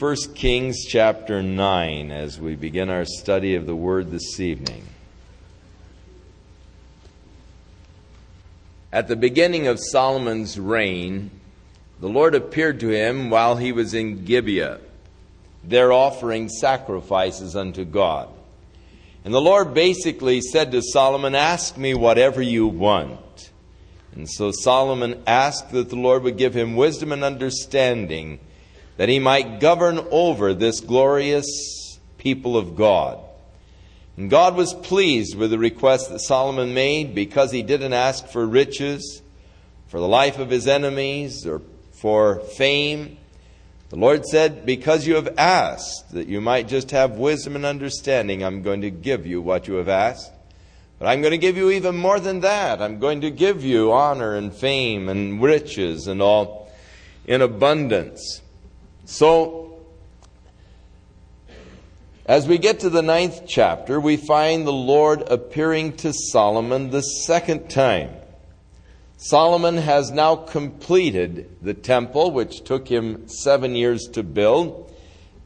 1 Kings chapter 9 as we begin our study of the Word this evening. At the beginning of Solomon's reign, the Lord appeared to him while he was in Gibeon, there offering sacrifices unto God. And the Lord basically said to Solomon, Ask me whatever you want. And so Solomon asked that the Lord would give him wisdom and understanding that he might govern over this glorious people of God. And God was pleased with the request that Solomon made because he didn't ask for riches, for the life of his enemies, or for fame. The Lord said, Because you have asked that you might just have wisdom and understanding, I'm going to give you what you have asked. But I'm going to give you even more than that. I'm going to give you honor and fame and riches and all in abundance. So, as we get to the ninth chapter, we find the Lord appearing to Solomon the second time. Solomon has now completed the temple, which took him seven years to build,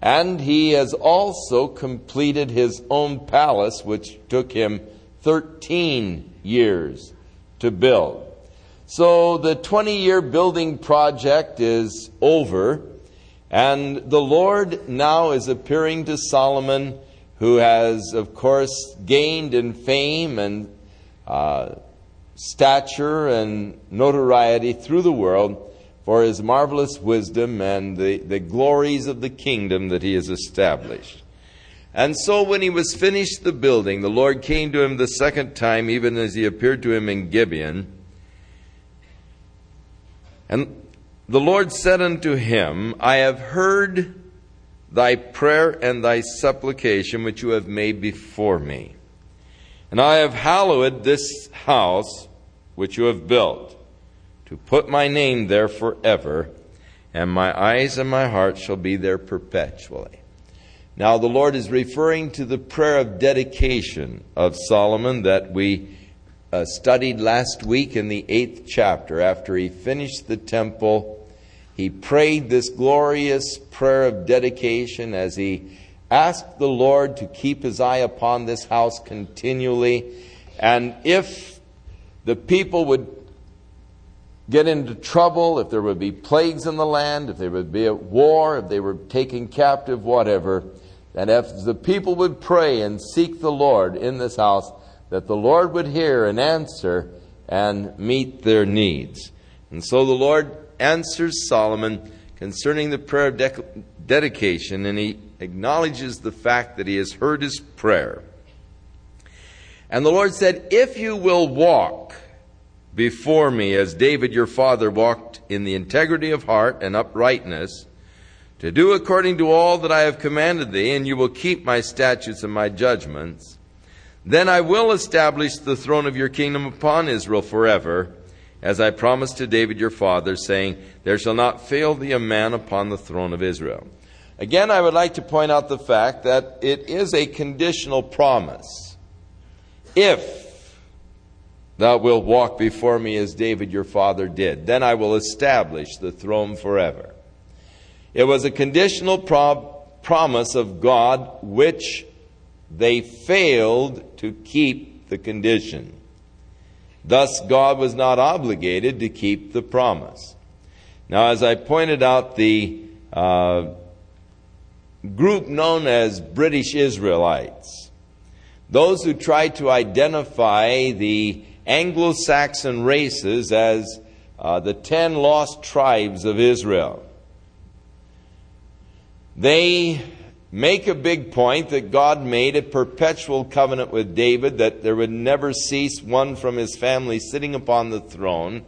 and he has also completed his own palace, which took him 13 years to build. So the 20 year building project is over. And the Lord now is appearing to Solomon, who has, of course, gained in fame and uh, stature and notoriety through the world for his marvelous wisdom and the, the glories of the kingdom that he has established. And so when he was finished the building, the Lord came to him the second time, even as he appeared to him in Gibeon. And the Lord said unto him, I have heard thy prayer and thy supplication which you have made before me. And I have hallowed this house which you have built, to put my name there forever, and my eyes and my heart shall be there perpetually. Now, the Lord is referring to the prayer of dedication of Solomon that we uh, studied last week in the eighth chapter after he finished the temple he prayed this glorious prayer of dedication as he asked the Lord to keep his eye upon this house continually. And if the people would get into trouble, if there would be plagues in the land, if there would be a war, if they were taken captive, whatever, that if the people would pray and seek the Lord in this house, that the Lord would hear and answer and meet their needs. And so the Lord answers Solomon concerning the prayer of de- dedication, and he acknowledges the fact that he has heard his prayer. And the Lord said, If you will walk before me as David your father walked in the integrity of heart and uprightness, to do according to all that I have commanded thee, and you will keep my statutes and my judgments, then I will establish the throne of your kingdom upon Israel forever as I promised to David your father, saying, There shall not fail thee a man upon the throne of Israel. Again, I would like to point out the fact that it is a conditional promise. If thou wilt walk before me as David your father did, then I will establish the throne forever. It was a conditional pro- promise of God which they failed to keep the condition. Thus, God was not obligated to keep the promise. Now, as I pointed out, the uh, group known as British Israelites, those who try to identify the Anglo Saxon races as uh, the ten lost tribes of Israel, they make a big point that God made a perpetual covenant with David, that there would never cease one from his family sitting upon the throne.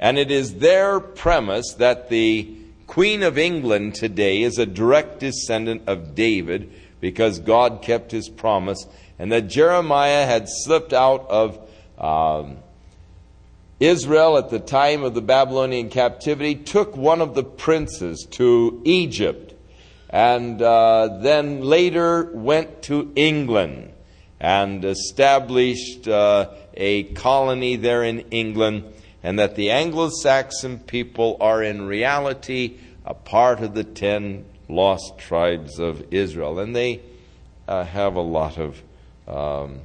And it is their premise that the Queen of England today is a direct descendant of David because God kept his promise, and that Jeremiah had slipped out of um, Israel at the time of the Babylonian captivity, took one of the princes to Egypt and uh, then later went to England and established uh, a colony there in England, and that the Anglo Saxon people are in reality a part of the ten lost tribes of Israel. And they uh, have a lot of, um,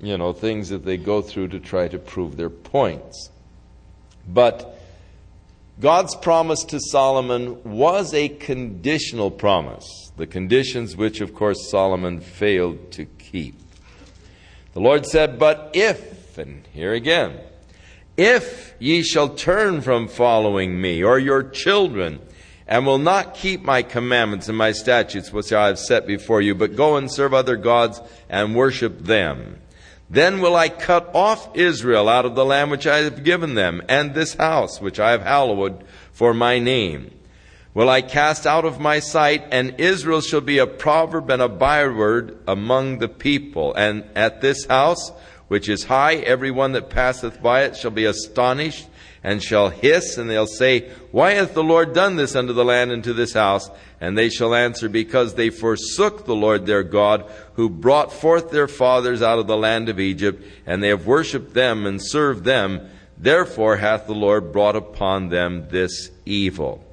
you know, things that they go through to try to prove their points. But God's promise to Solomon was a conditional promise, the conditions which, of course, Solomon failed to keep. The Lord said, But if, and here again, if ye shall turn from following me, or your children, and will not keep my commandments and my statutes which I have set before you, but go and serve other gods and worship them, then will I cut off Israel out of the land which I have given them, and this house which I have hallowed for my name. Will I cast out of my sight, and Israel shall be a proverb and a byword among the people. And at this house, which is high, every one that passeth by it shall be astonished, and shall hiss, and they'll say, Why hath the Lord done this unto the land and to this house? And they shall answer, Because they forsook the Lord their God, who brought forth their fathers out of the land of Egypt, and they have worshipped them and served them. Therefore hath the Lord brought upon them this evil.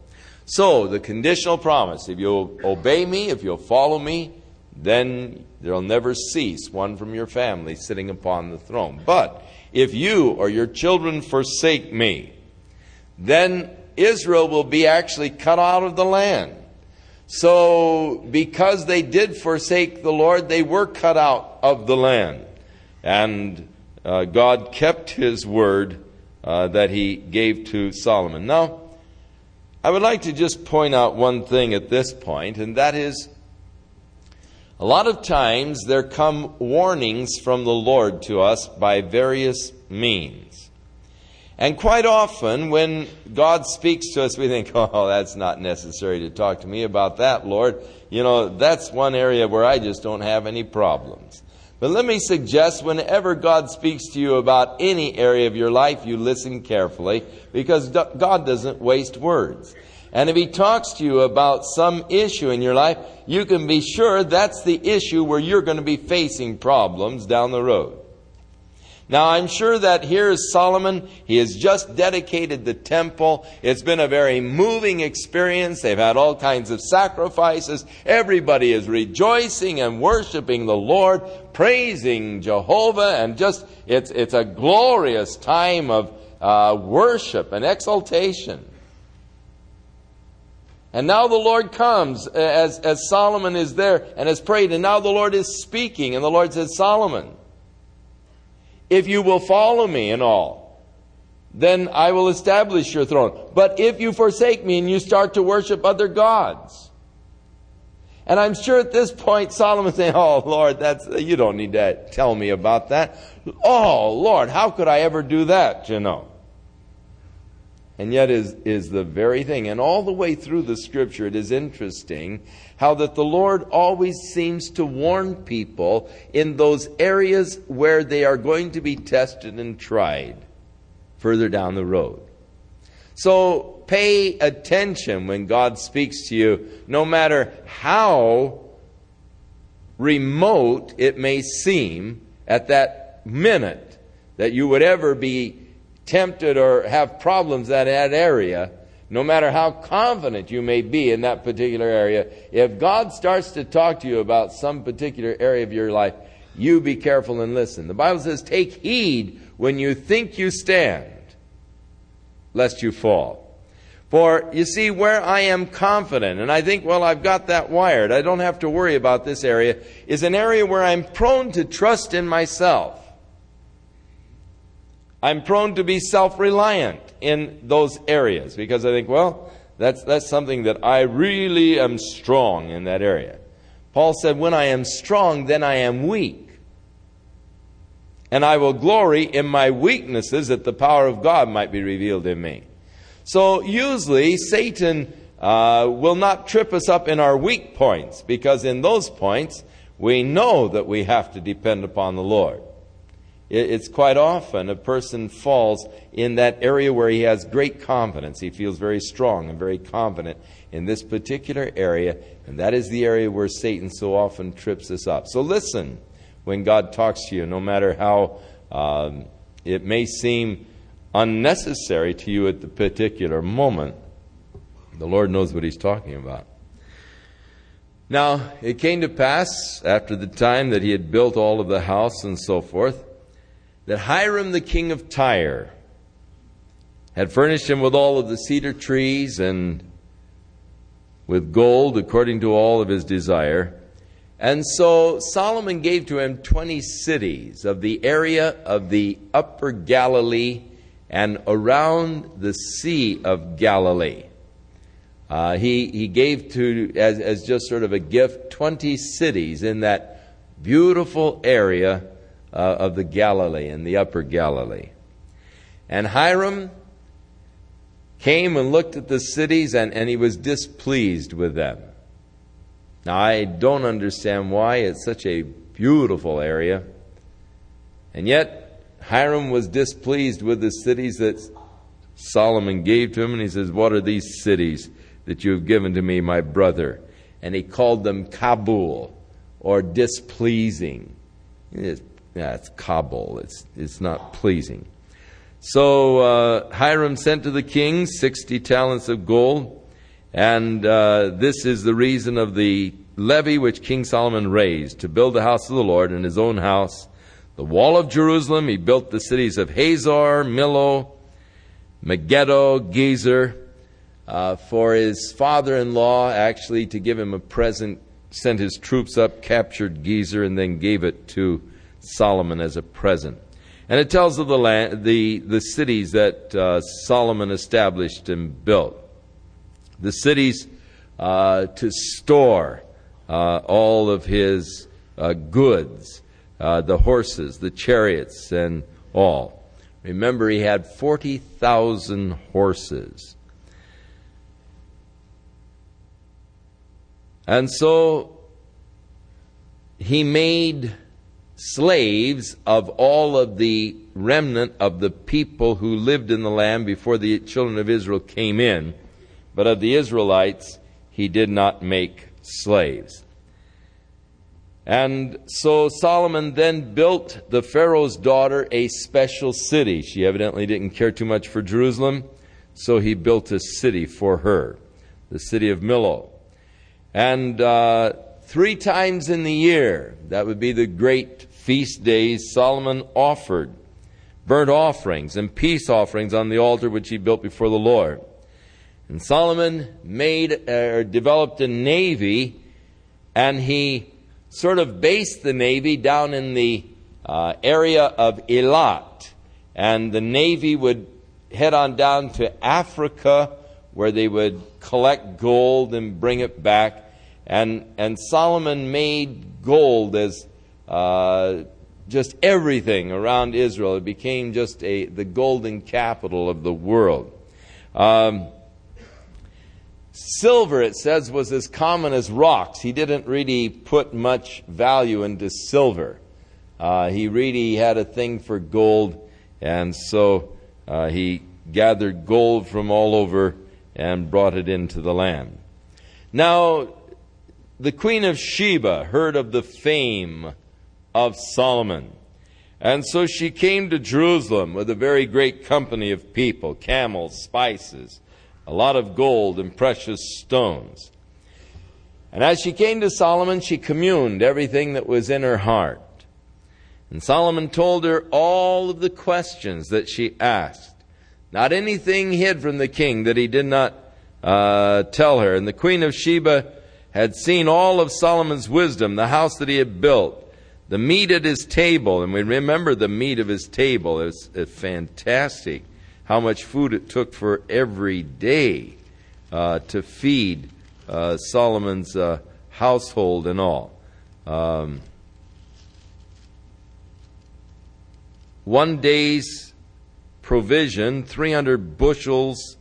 So, the conditional promise if you'll obey me, if you'll follow me, then there'll never cease one from your family sitting upon the throne. But if you or your children forsake me, then Israel will be actually cut out of the land. So, because they did forsake the Lord, they were cut out of the land. And uh, God kept his word uh, that he gave to Solomon. Now, I would like to just point out one thing at this point, and that is a lot of times there come warnings from the Lord to us by various means. And quite often, when God speaks to us, we think, oh, that's not necessary to talk to me about that, Lord. You know, that's one area where I just don't have any problems. But let me suggest whenever God speaks to you about any area of your life, you listen carefully because God doesn't waste words. And if He talks to you about some issue in your life, you can be sure that's the issue where you're going to be facing problems down the road. Now, I'm sure that here is Solomon. He has just dedicated the temple. It's been a very moving experience. They've had all kinds of sacrifices. Everybody is rejoicing and worshiping the Lord, praising Jehovah, and just, it's, it's a glorious time of uh, worship and exaltation. And now the Lord comes uh, as, as Solomon is there and has prayed, and now the Lord is speaking, and the Lord says, Solomon, if you will follow me in all, then I will establish your throne. But if you forsake me and you start to worship other gods, and I'm sure at this point Solomon's saying, Oh Lord, that's, you don't need to tell me about that. Oh Lord, how could I ever do that, you know? And yet is, is the very thing. And all the way through the scripture, it is interesting how that the Lord always seems to warn people in those areas where they are going to be tested and tried further down the road. So pay attention when God speaks to you, no matter how remote it may seem at that minute that you would ever be tempted or have problems in that area, no matter how confident you may be in that particular area, if God starts to talk to you about some particular area of your life, you be careful and listen. The Bible says, Take heed when you think you stand, lest you fall. For you see, where I am confident, and I think, well, I've got that wired, I don't have to worry about this area, is an area where I'm prone to trust in myself. I'm prone to be self reliant in those areas because I think, well, that's, that's something that I really am strong in that area. Paul said, When I am strong, then I am weak. And I will glory in my weaknesses that the power of God might be revealed in me. So usually, Satan uh, will not trip us up in our weak points because in those points, we know that we have to depend upon the Lord. It's quite often a person falls in that area where he has great confidence. He feels very strong and very confident in this particular area, and that is the area where Satan so often trips us up. So listen when God talks to you, no matter how um, it may seem unnecessary to you at the particular moment. The Lord knows what He's talking about. Now, it came to pass, after the time that he had built all of the house and so forth, that Hiram the king of Tyre had furnished him with all of the cedar trees and with gold according to all of his desire. And so Solomon gave to him 20 cities of the area of the upper Galilee and around the Sea of Galilee. Uh, he, he gave to, as, as just sort of a gift, 20 cities in that beautiful area uh, of the Galilee, and the upper Galilee. And Hiram came and looked at the cities and, and he was displeased with them. Now, I don't understand why it's such a beautiful area. And yet, Hiram was displeased with the cities that Solomon gave to him, and he says, What are these cities that you have given to me, my brother? And he called them Kabul, or displeasing. It's, yeah, it's Kabul, it's, it's not pleasing. So uh, Hiram sent to the king 60 talents of gold, and uh, this is the reason of the levy which King Solomon raised to build the house of the Lord in his own house. The wall of Jerusalem, he built the cities of Hazor, Millo, Megiddo, Gezer, uh, for his father in law, actually, to give him a present, sent his troops up, captured Gezer, and then gave it to Solomon as a present. And it tells of the, land, the, the cities that uh, Solomon established and built. The cities uh, to store uh, all of his uh, goods, uh, the horses, the chariots, and all. Remember, he had 40,000 horses. And so he made slaves of all of the remnant of the people who lived in the land before the children of Israel came in. But of the Israelites, he did not make slaves. And so Solomon then built the Pharaoh's daughter a special city. She evidently didn't care too much for Jerusalem, so he built a city for her, the city of Millo. And uh, three times in the year, that would be the great feast days, Solomon offered burnt offerings and peace offerings on the altar which he built before the Lord. And Solomon made or uh, developed a navy, and he sort of based the navy down in the uh, area of Eilat. And the navy would head on down to Africa, where they would collect gold and bring it back. And, and Solomon made gold as uh, just everything around Israel. It became just a, the golden capital of the world. Um, silver, it says, was as common as rocks. He didn't really put much value into silver. Uh, he really had a thing for gold, and so uh, he gathered gold from all over and brought it into the land. Now, the Queen of Sheba heard of the fame of Solomon. And so she came to Jerusalem with a very great company of people, camels, spices, a lot of gold and precious stones. And as she came to Solomon, she communed everything that was in her heart. And Solomon told her all of the questions that she asked. Not anything hid from the king that he did not uh, tell her. And the queen of Sheba had seen all of Solomon's wisdom, the house that he had built, the meat at his table, and we remember the meat of his table. It's, it's fantastic how much food it took for every day uh, to feed uh, Solomon's uh, household and all. Um, one day's provision 300 bushels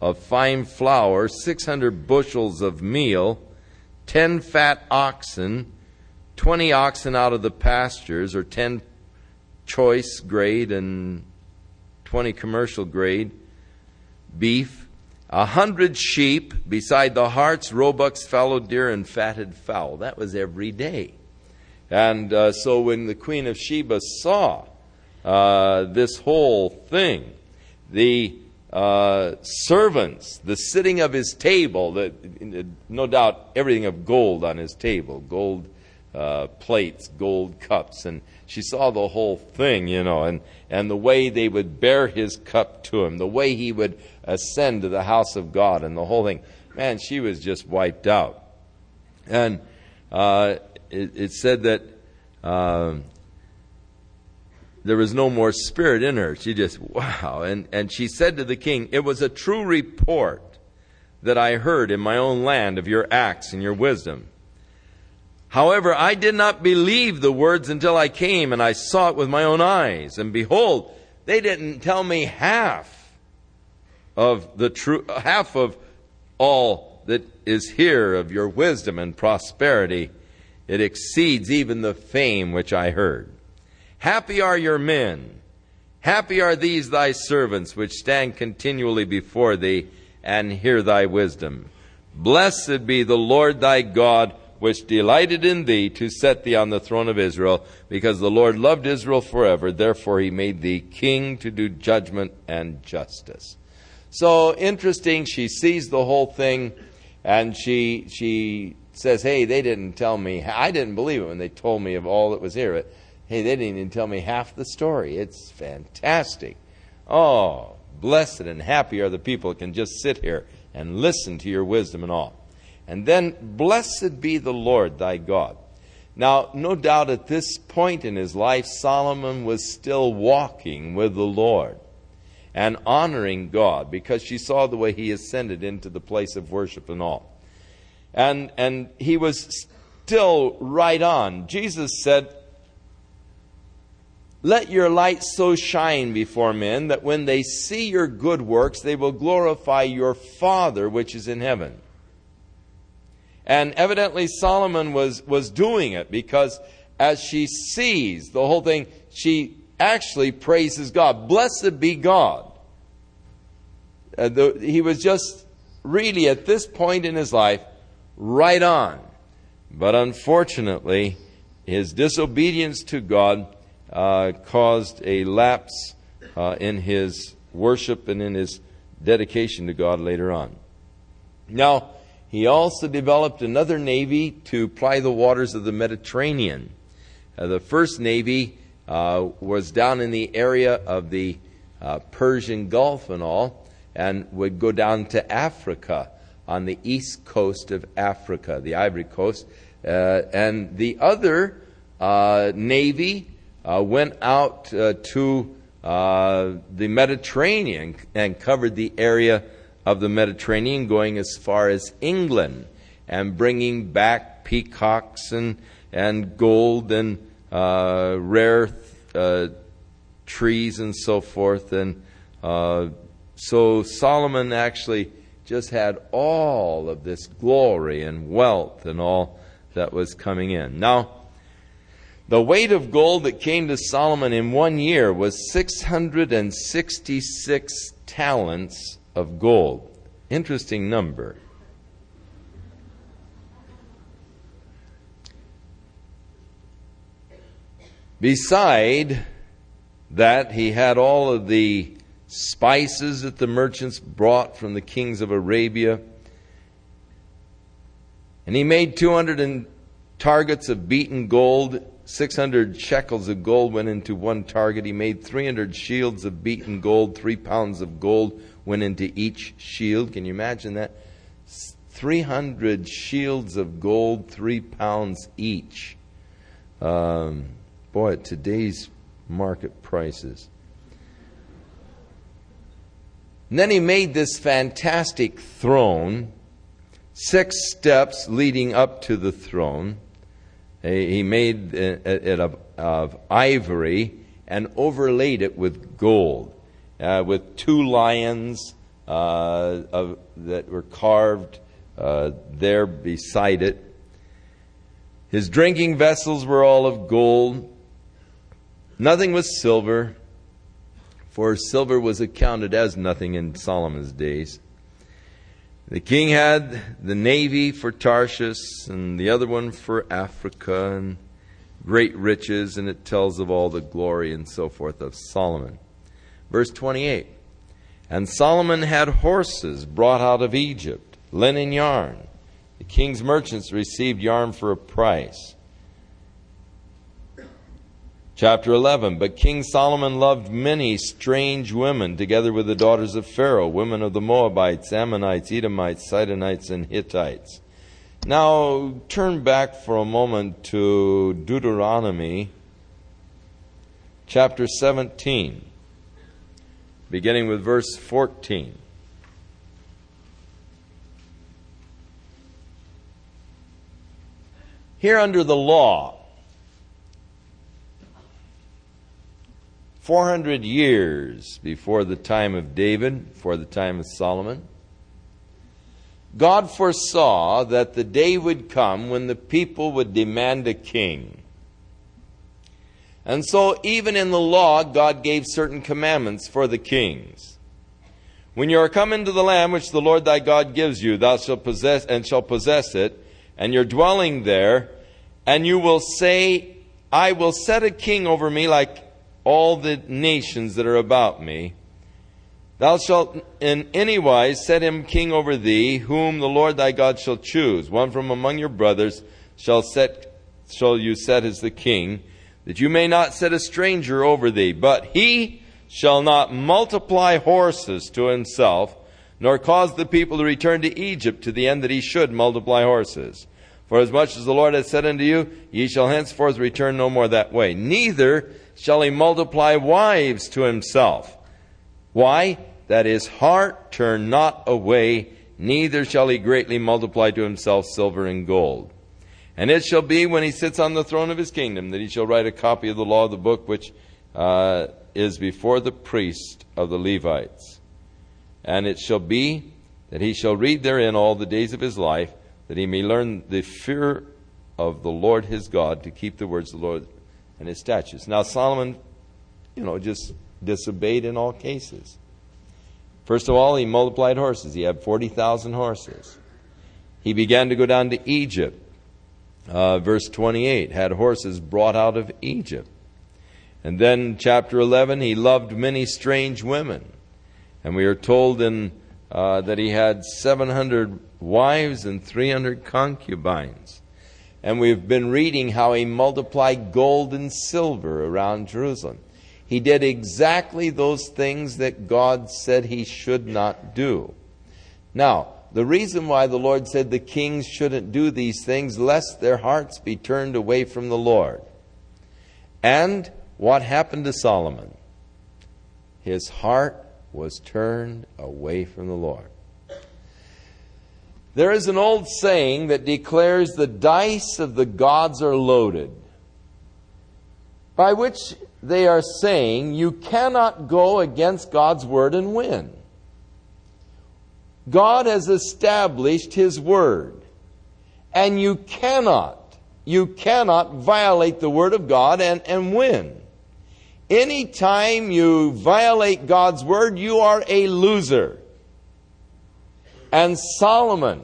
of fine flour, 600 bushels of meal, 10 fat oxen 20 oxen out of the pastures, or 10 choice grade and 20 commercial grade beef, a hundred sheep, beside the harts, roebucks, fallow deer, and fatted fowl. That was every day. And uh, so when the Queen of Sheba saw uh, this whole thing, the uh, servants, the sitting of his table, that no doubt everything of gold on his table, gold uh, plates, gold cups, and she saw the whole thing, you know, and, and the way they would bear his cup to him, the way he would ascend to the house of God, and the whole thing. Man, she was just wiped out. And uh, it, it, said that uh, there was no more spirit in her. She just, wow. And, and she said to the king, It was a true report that I heard in my own land of your acts and your wisdom. However, I did not believe the words until I came and I saw it with my own eyes. And behold, they didn't tell me half of the true, half of all that is here of your wisdom and prosperity. It exceeds even the fame which I heard. Happy are your men. Happy are these thy servants which stand continually before thee and hear thy wisdom. Blessed be the Lord thy God, which delighted in thee to set thee on the throne of Israel, because the Lord loved Israel forever. Therefore he made thee king to do judgment and justice. So interesting, she sees the whole thing and she she says, Hey, they didn't tell me I didn't believe it when they told me of all that was here. But Hey, they didn't even tell me half the story. It's fantastic. Oh, blessed and happy are the people that can just sit here and listen to your wisdom and all. And then, blessed be the Lord thy God. Now, no doubt at this point in his life, Solomon was still walking with the Lord and honoring God because she saw the way he ascended into the place of worship and all. And, and he was still right on. Jesus said, let your light so shine before men that when they see your good works, they will glorify your Father which is in heaven. And evidently, Solomon was, was doing it because as she sees the whole thing, she actually praises God. Blessed be God. Uh, the, he was just really at this point in his life right on. But unfortunately, his disobedience to God uh, caused a lapse uh, in his worship and in his dedication to God later on. Now, he also developed another navy to ply the waters of the Mediterranean. Uh, the first navy uh, was down in the area of the uh, Persian Gulf and all, and would go down to Africa on the east coast of Africa, the Ivory Coast. Uh, and the other navy uh, went out uh, to uh, the Mediterranean and covered the area of the Mediterranean, going as far as England and bringing back peacocks and, and gold and uh, rare uh, trees and so forth. And uh, so Solomon actually just had all of this glory and wealth and all that was coming in. Now, the weight of gold that came to Solomon in one year was 666 talents of gold. Interesting number. Beside that, he had all of the spices that the merchants brought from the kings of Arabia. And he made 200 targets of beaten gold 600 shekels of gold went into one target. He made 300 shields of beaten gold. Three pounds of gold went into each shield. Can you imagine that? 300 shields of gold, three pounds each. Um, boy, at today's market prices. And then he made this fantastic throne, six steps leading up to the throne. He made it of, of ivory and overlaid it with gold, uh, with two lions uh, of, that were carved uh, there beside it. His drinking vessels were all of gold. Nothing was silver, for silver was accounted as nothing in Solomon's days. The king had the navy for Tarshish and the other one for Africa and great riches, and it tells of all the glory and so forth of Solomon. Verse 28 And Solomon had horses brought out of Egypt, linen yarn. The king's merchants received yarn for a price. Chapter 11 But King Solomon loved many strange women, together with the daughters of Pharaoh, women of the Moabites, Ammonites, Edomites, Sidonites, and Hittites. Now, turn back for a moment to Deuteronomy chapter 17 beginning with verse 14. Here under the law, 400 years before the time of David, before the time of Solomon, God foresaw that the day would come when the people would demand a king. And so, even in the law, God gave certain commandments for the kings. When you are come into the land which the Lord thy God gives you, thou shalt possess and shall possess it, and you're dwelling there, and you will say, I will set a king over me like all the nations that are about me. Thou shalt in any wise set him king over thee, whom the Lord thy God shall choose. One from among your brothers shall set shall you set as the king that you may not set a stranger over thee. But he shall not multiply horses to himself, nor cause the people to return to Egypt to the end that he should multiply horses. For as much as the Lord has said unto you, ye shall henceforth return no more that way. Neither shall he multiply wives to himself. Why? That his heart turn not away, neither shall he greatly multiply to himself silver and gold. And it shall be when he sits on the throne of his kingdom that he shall write a copy of the law of the book which uh, is before the priest of the Levites. And it shall be that he shall read therein all the days of his life, that he may learn the fear of the Lord his God to keep the words of the Lord and his statutes. Now, Solomon, you know, just disobeyed in all cases. First of all, he multiplied horses. He had 40,000 horses. He began to go down to Egypt uh, verse 28, had horses brought out of Egypt. And then, chapter 11, he loved many strange women. And we are told in, uh, that he had 700 wives and 300 concubines. And we've been reading how he multiplied gold and silver around Jerusalem. He did exactly those things that God said he should not do. Now, the reason why the Lord said the kings shouldn't do these things, lest their hearts be turned away from the Lord. And what happened to Solomon? His heart was turned away from the Lord. There is an old saying that declares the dice of the gods are loaded, by which they are saying you cannot go against God's word and win. God has established His Word. And you cannot, you cannot violate the Word of God and, and win. Anytime you violate God's Word, you are a loser. And Solomon,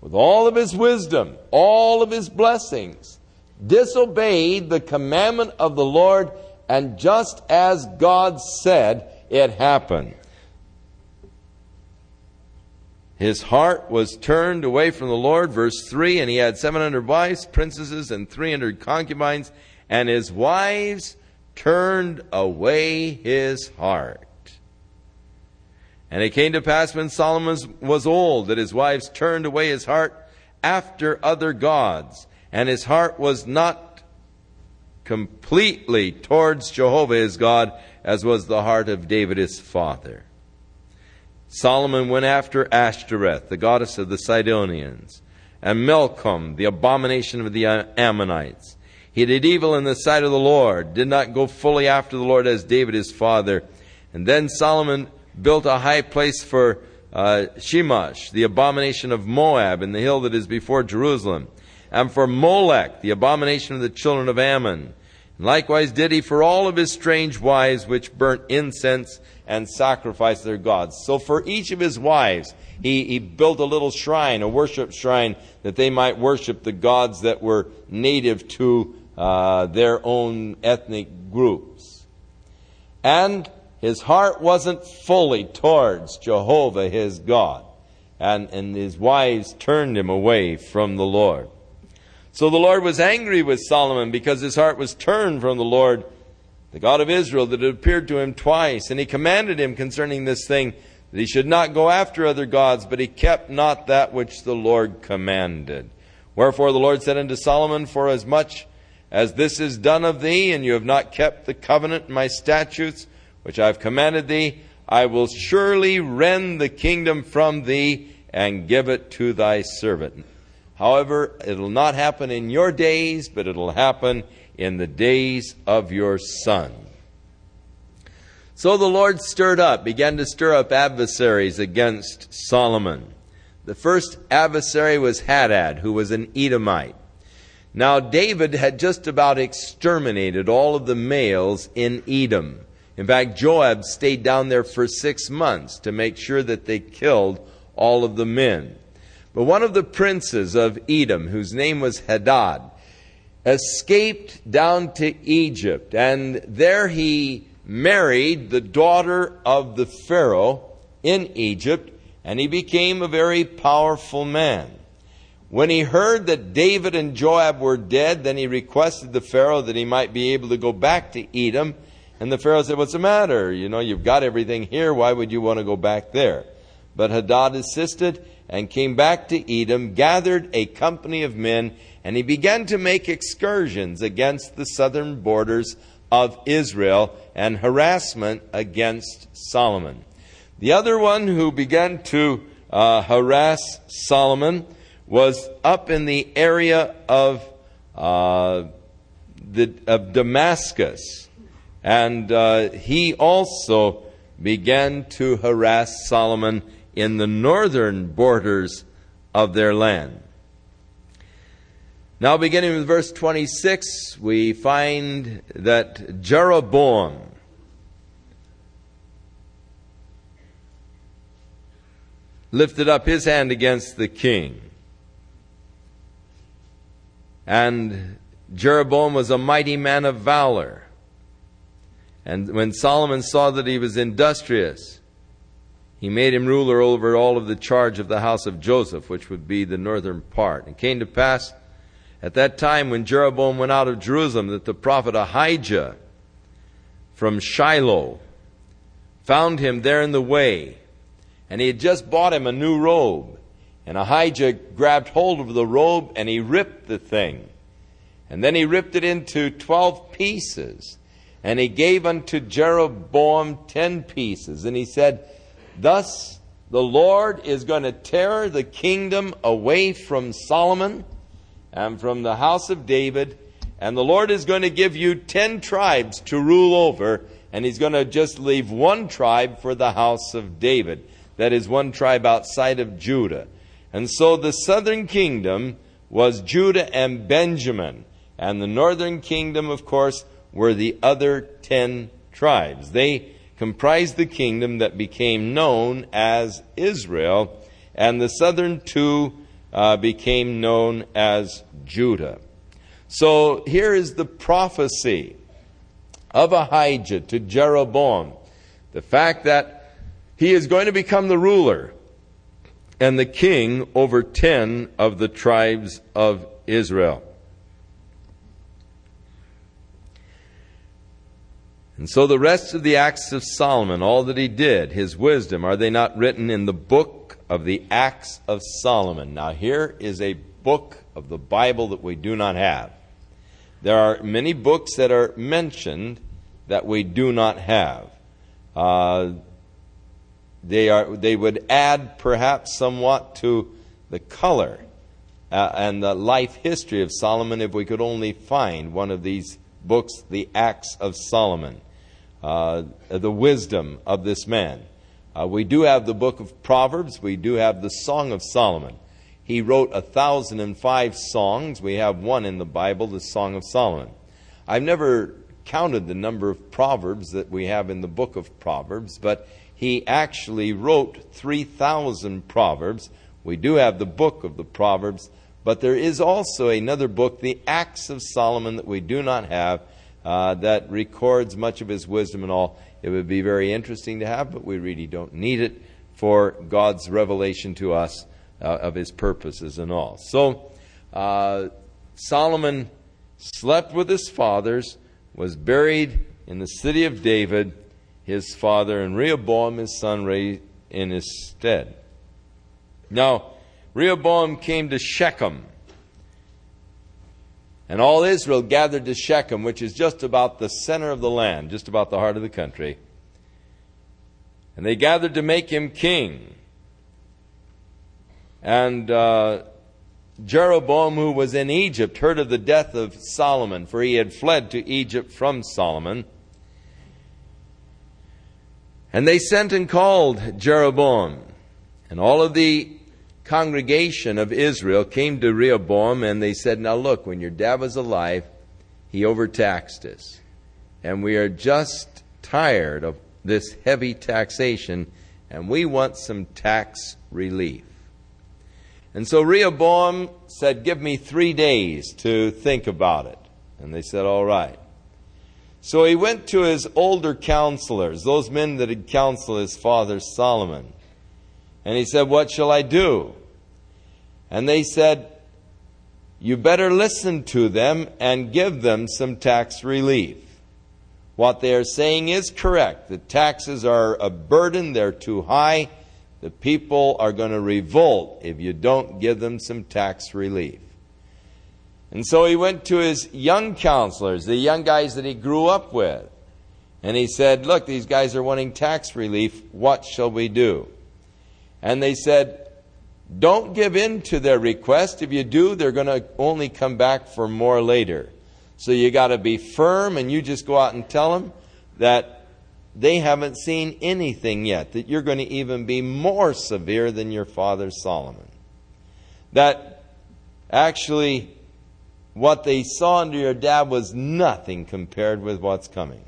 with all of his wisdom, all of his blessings, disobeyed the commandment of the Lord, and just as God said, it happened. His heart was turned away from the Lord, verse 3, and he had 700 wives, princesses, and 300 concubines, and his wives turned away his heart. And it came to pass when Solomon was old that his wives turned away his heart after other gods, and his heart was not completely towards Jehovah his God, as was the heart of David his father. Solomon went after Ashtoreth, the goddess of the Sidonians, and Milcom, the abomination of the Ammonites. He did evil in the sight of the Lord, did not go fully after the Lord as David his father. And then Solomon built a high place for uh, Chemosh, the abomination of Moab, in the hill that is before Jerusalem, and for Molech, the abomination of the children of Ammon. Likewise did he for all of his strange wives which burnt incense and sacrificed their gods. So for each of his wives, he, he built a little shrine, a worship shrine, that they might worship the gods that were native to uh, their own ethnic groups. And his heart wasn't fully towards Jehovah his God. And, and his wives turned him away from the Lord. So the Lord was angry with Solomon because his heart was turned from the Lord, the God of Israel, that had appeared to him twice. And he commanded him concerning this thing that he should not go after other gods, but he kept not that which the Lord commanded. Wherefore the Lord said unto Solomon, For as much as this is done of thee, and you have not kept the covenant and my statutes, which I have commanded thee, I will surely rend the kingdom from thee and give it to thy servant. However, it'll not happen in your days, but it'll happen in the days of your son. So the Lord stirred up, began to stir up adversaries against Solomon. The first adversary was Hadad, who was an Edomite. Now, David had just about exterminated all of the males in Edom. In fact, Joab stayed down there for six months to make sure that they killed all of the men. But one of the princes of Edom, whose name was Hadad, escaped down to Egypt, and there he married the daughter of the Pharaoh in Egypt, and he became a very powerful man. When he heard that David and Joab were dead, then he requested the Pharaoh that he might be able to go back to Edom and the Pharaoh said, What's the matter? You know, you've got everything here. Why would you want to go back there? But Hadad insisted and came back to Edom, gathered a company of men, and he began to make excursions against the southern borders of Israel and harassment against Solomon. The other one who began to uh, harass Solomon was up in the area of, uh, the, of Damascus. And uh, he also began to harass Solomon in the northern borders of their land. Now, beginning with verse 26, we find that Jeroboam lifted up his hand against the king. And Jeroboam was a mighty man of valor. And when Solomon saw that he was industrious, he made him ruler over all of the charge of the house of Joseph, which would be the northern part. It came to pass at that time when Jeroboam went out of Jerusalem that the prophet Ahijah from Shiloh found him there in the way, and he had just bought him a new robe. And Ahijah grabbed hold of the robe and he ripped the thing. And then he ripped it into 12 pieces and he gave unto Jeroboam ten pieces. And he said, Thus the Lord is going to tear the kingdom away from Solomon and from the house of David, and the Lord is going to give you ten tribes to rule over, and he's going to just leave one tribe for the house of David. That is one tribe outside of Judah. And so the southern kingdom was Judah and Benjamin. And the northern kingdom, of course, were the other ten tribes. They comprised the kingdom that became known as Israel, and the southern two uh, became known as Judah. So here is the prophecy of Ahijah to Jeroboam the fact that he is going to become the ruler and the king over ten of the tribes of Israel. And so the rest of the acts of Solomon, all that he did, his wisdom, are they not written in the book of the Acts of Solomon? Now, here is a book of the Bible that we do not have. There are many books that are mentioned that we do not have. Uh, they, are, they would add perhaps somewhat to the color uh, and the life history of Solomon if we could only find one of these books, the Acts of Solomon uh, the wisdom of this man. Uh, we do have the book of Proverbs. We do have the Song of Solomon. He wrote a thousand and five songs. We have one in the Bible, the Song of Solomon. I've never counted the number of Proverbs that we have in the book of Proverbs, but he actually wrote 3,000 Proverbs. We do have the book of the Proverbs, but there is also another book, the Acts of Solomon, that we do not have uh, that records much of his wisdom and all. it would be very interesting to have, but we really don't need it for God's revelation to us uh, of his purposes and all. So, uh, Solomon slept with his fathers, was buried in the city of David, his father, and Rehoboam, his son, reigned in his stead. Now, Rehoboam came to Shechem. And all Israel gathered to Shechem, which is just about the center of the land, just about the heart of the country. And they gathered to make him king. And uh, Jeroboam, who was in Egypt, heard of the death of Solomon, for he had fled to Egypt from Solomon. And they sent and called Jeroboam. And all of the congregation of Israel came to Rehoboam and they said, Now look, when your dad was alive, he overtaxed us. And we are just tired of this heavy taxation, and we want some tax relief. And so Rehoboam said, Give me three days to think about it. And they said, All right. So he went to his older counselors, those men that had counseled his father Solomon. And he said, What shall I do? And they said, You better listen to them and give them some tax relief. What they are saying is correct. The taxes are a burden, they're too high. The people are going to revolt if you don't give them some tax relief. And so he went to his young counselors, the young guys that he grew up with. And he said, Look, these guys are wanting tax relief. What shall we do? And they said, Don't give in to their request. If you do, they're going to only come back for more later. So you got to be firm and you just go out and tell them that they haven't seen anything yet, that you're going to even be more severe than your father Solomon. That actually what they saw under your dad was nothing compared with what's coming.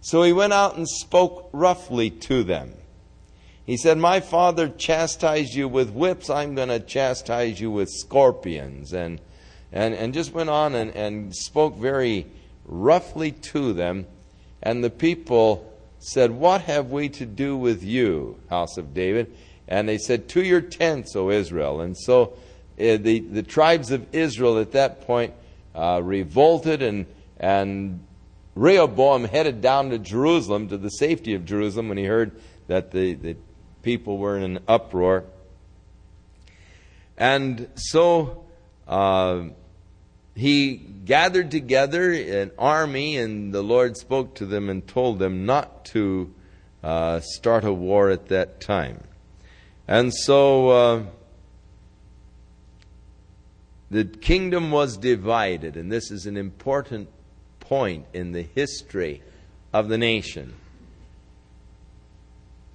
So he went out and spoke roughly to them. He said, My father chastised you with whips, I'm going to chastise you with scorpions. And and, and just went on and, and spoke very roughly to them. And the people said, What have we to do with you, house of David? And they said, To your tents, O Israel. And so uh, the, the tribes of Israel at that point uh, revolted, and, and Rehoboam headed down to Jerusalem, to the safety of Jerusalem, when he heard that the, the people were in an uproar. And so uh, he gathered together an army, and the Lord spoke to them and told them not to uh, start a war at that time. And so uh, the kingdom was divided, and this is an important point in the history of the nation.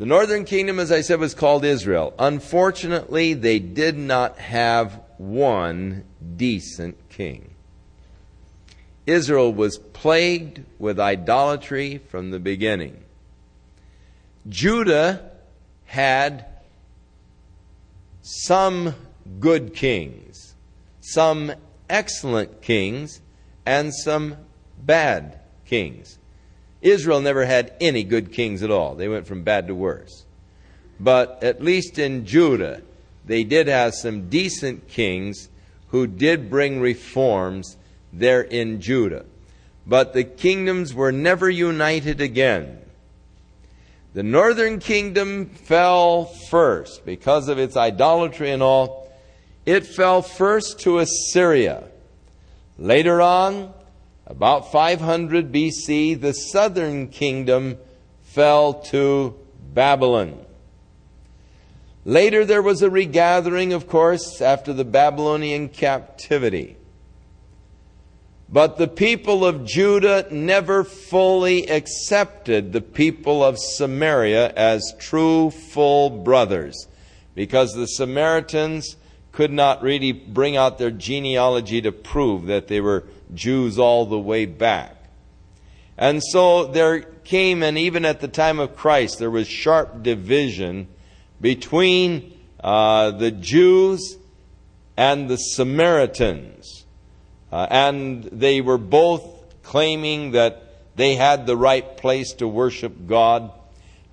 The northern kingdom, as I said, was called Israel. Unfortunately, they did not have one decent king. Israel was plagued with idolatry from the beginning. Judah had some good kings, some excellent kings, and some bad kings. Israel never had any good kings at all. They went from bad to worse. But at least in Judah, they did have some decent kings who did bring reforms there in Judah. But the kingdoms were never united again. The northern kingdom fell first because of its idolatry and all. It fell first to Assyria. Later on, about 500 BC, the southern kingdom fell to Babylon. Later, there was a regathering, of course, after the Babylonian captivity. But the people of Judah never fully accepted the people of Samaria as true, full brothers, because the Samaritans could not really bring out their genealogy to prove that they were Jews all the way back. And so there came, and even at the time of Christ, there was sharp division between uh, the Jews and the Samaritans. Uh, and they were both claiming that they had the right place to worship God.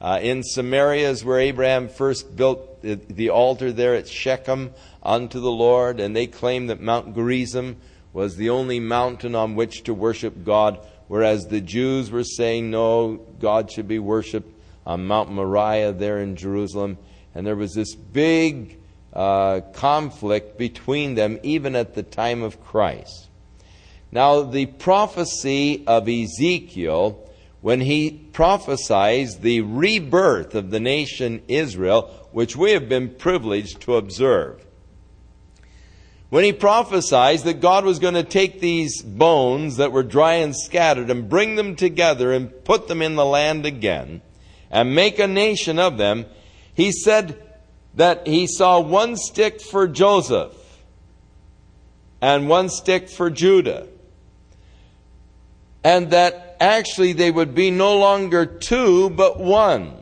Uh, in Samaria is where Abraham first built the, the, altar there at Shechem unto the Lord, and they claimed that Mount Gerizim was the only mountain on which to worship God, whereas the Jews were saying, no, God should be worshiped on Mount Moriah there in Jerusalem. And there was this big uh, conflict between them, even at the time of Christ. Now, the prophecy of Ezekiel, when he prophesies the rebirth of the nation Israel, which we have been privileged to observe, when he prophesied that God was going to take these bones that were dry and scattered and bring them together and put them in the land again and make a nation of them, he said that he saw one stick for Joseph and one stick for Judah. And that actually they would be no longer two, but one.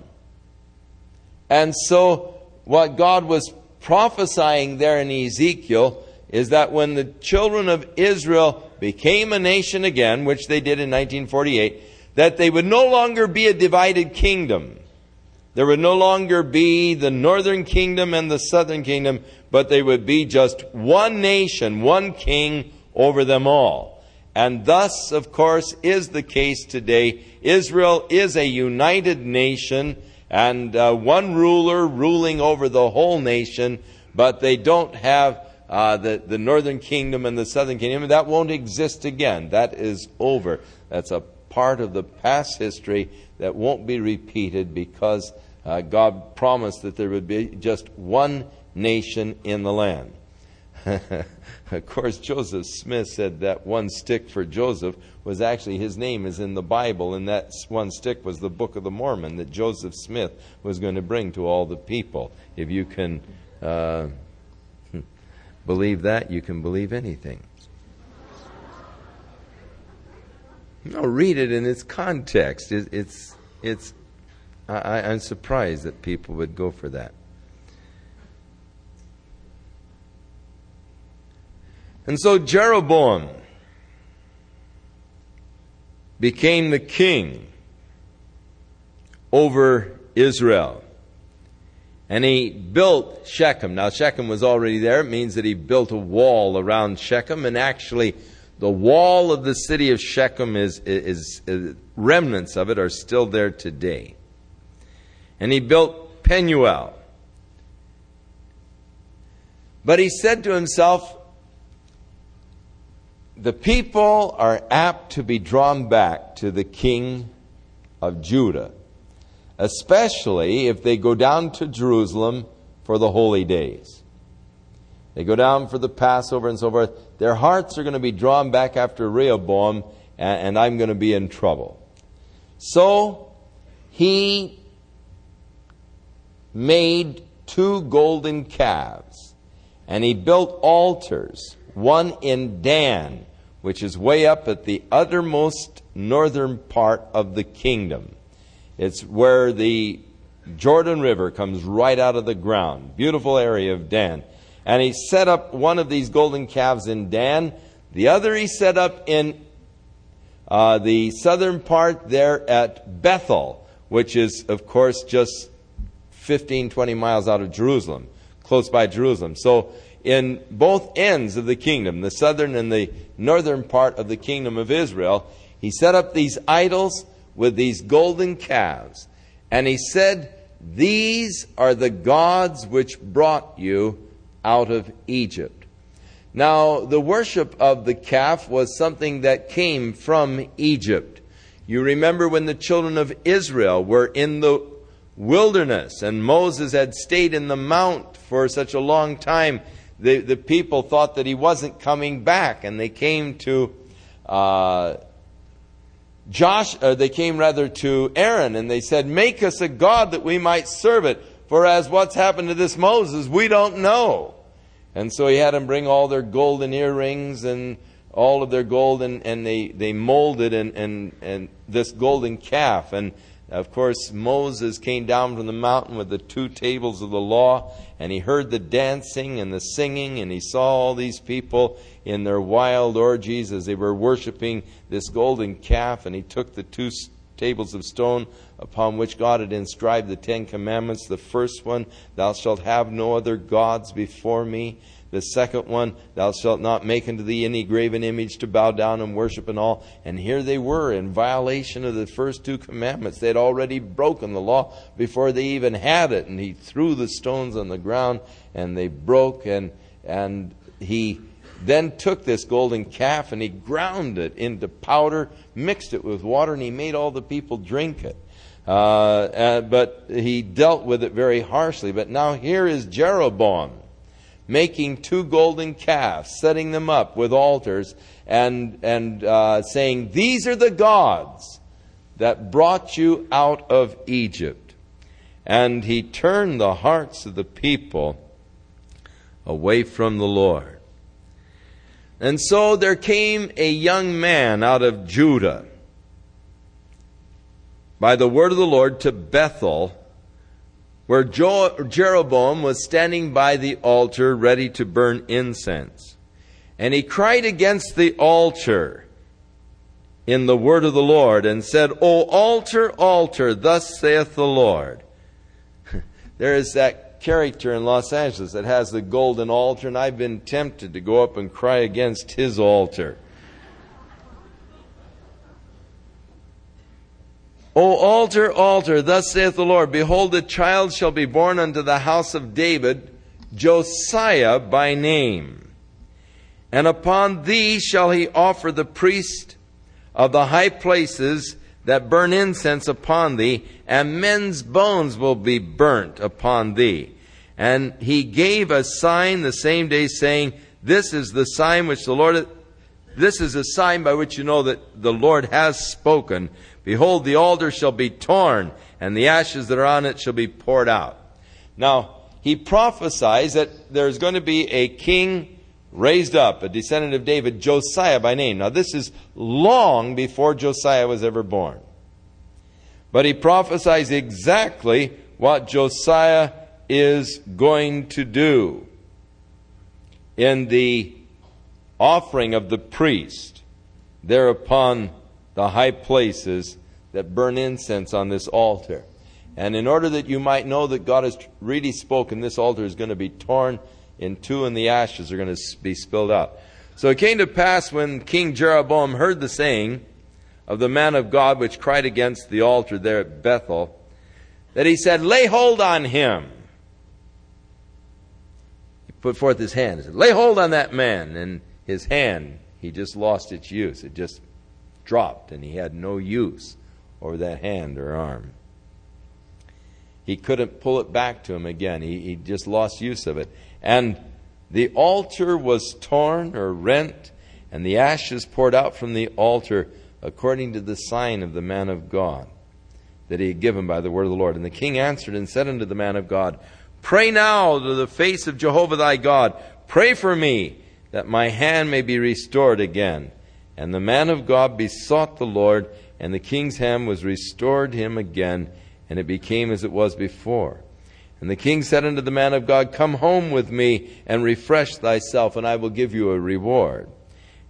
And so, what God was prophesying there in Ezekiel is that when the children of Israel became a nation again, which they did in 1948, that they would no longer be a divided kingdom. There would no longer be the northern kingdom and the southern kingdom, but they would be just one nation, one king over them all. And thus, of course, is the case today. Israel is a united nation and uh, one ruler ruling over the whole nation, but they don't have uh, the, the northern kingdom and the southern kingdom. That won't exist again. That is over. That's a part of the past history that won't be repeated because uh, God promised that there would be just one nation in the land. of course, Joseph Smith said that one stick for Joseph was actually his name is in the Bible, and that one stick was the Book of the Mormon that Joseph Smith was going to bring to all the people. If you can. Uh, believe that, you can believe anything. No, read it in its context. It, it's, it's, I, I'm surprised that people would go for that. And so Jeroboam became the king over Israel. And he built Shechem. Now, Shechem was already there. It means that he built a wall around Shechem. And actually, the wall of the city of Shechem is, is, is remnants of it are still there today. And he built Penuel. But he said to himself, the people are apt to be drawn back to the king of Judah especially if they go down to Jerusalem for the holy days. They go down for the Passover and so forth. Their hearts are going to be drawn back after Rehoboam, and, I'm going to be in trouble. So he made two golden calves, and he built altars, one in Dan, which is way up at the uttermost northern part of the kingdom. It's where the Jordan River comes right out of the ground. Beautiful area of Dan. And he set up one of these golden calves in Dan. The other he set up in uh, the southern part there at Bethel, which is, of course, just 15, 20 miles out of Jerusalem, close by Jerusalem. So, in both ends of the kingdom, the southern and the northern part of the kingdom of Israel, he set up these idols with these golden calves. And he said, These are the gods which brought you out of Egypt. Now, the worship of the calf was something that came from Egypt. You remember when the children of Israel were in the wilderness and Moses had stayed in the mount for such a long time, the, the people thought that he wasn't coming back and they came to uh, Josh, uh, they came rather to Aaron and they said, Make us a God that we might serve it. For as what's happened to this Moses, we don't know. And so he had them bring all their golden earrings and all of their gold, and, and they, they molded and, and, and this golden calf. And Of course, Moses came down from the mountain with the two tables of the law, and he heard the dancing and the singing, and he saw all these people in their wild orgies as they were worshiping this golden calf, and he took the two tables of stone upon which God had inscribed the Ten Commandments. The first one, Thou shalt have no other gods before me. The second one, thou shalt not make unto thee any graven image to bow down and worship and all. And here they were in violation of the first two commandments. They had already broken the law before they even had it. And he threw the stones on the ground and they broke. And, and he then took this golden calf and he ground it into powder, mixed it with water, and he made all the people drink it. Uh, uh, but he dealt with it very harshly. But now here is Jeroboam making two golden calves, setting them up with altars, and, and uh, saying, These are the gods that brought you out of Egypt. And he turned the hearts of the people away from the Lord. And so there came a young man out of Judah by the word of the Lord to Bethel where Jeroboam was standing by the altar ready to burn incense. And he cried against the altar in the word of the Lord and said, O altar, altar, thus saith the Lord. there is that character in Los Angeles that has the golden altar, and I've been tempted to go up and cry against his altar. O altar, altar, thus saith the Lord, Behold, a child shall be born unto the house of David, Josiah by name. And upon thee shall he offer the priest of the high places that burn incense upon thee, and men's bones will be burnt upon thee. And he gave a sign the same day, saying, This is the sign which the Lord, this is a sign by which you know that the Lord has spoken. Behold, the altar shall be torn, and the ashes that are on it shall be poured out. Now, he prophesies that there's going to be a king raised up, a descendant of David, Josiah by name. Now, this is long before Josiah was ever born. But he prophesies exactly what Josiah is going to do in the offering of the priest thereupon the high places that burn incense on this altar. And in order that you might know that God has really spoken, this altar is going to be torn in two and the ashes are going to be spilled out. So it came to pass when King Jeroboam heard the saying of the man of God which cried against the altar there at Bethel, that he said, Lay hold on him. He put forth his hand and said, Lay hold on that man. And his hand, he just lost its use. It just dropped and he had no use over that hand or arm. He couldn't pull it back to him again. He, he just lost use of it. And the altar was torn or rent, and the ashes poured out from the altar according to the sign of the man of God that he had given by the word of the Lord. And the king answered and said unto the man of God, Pray now to the face of Jehovah thy God. Pray for me that my hand may be restored again. And the man of God besought the Lord, and the king's hand was restored him again, and it became as it was before. And the king said unto the man of God, Come home with me and refresh thyself, and I will give you a reward.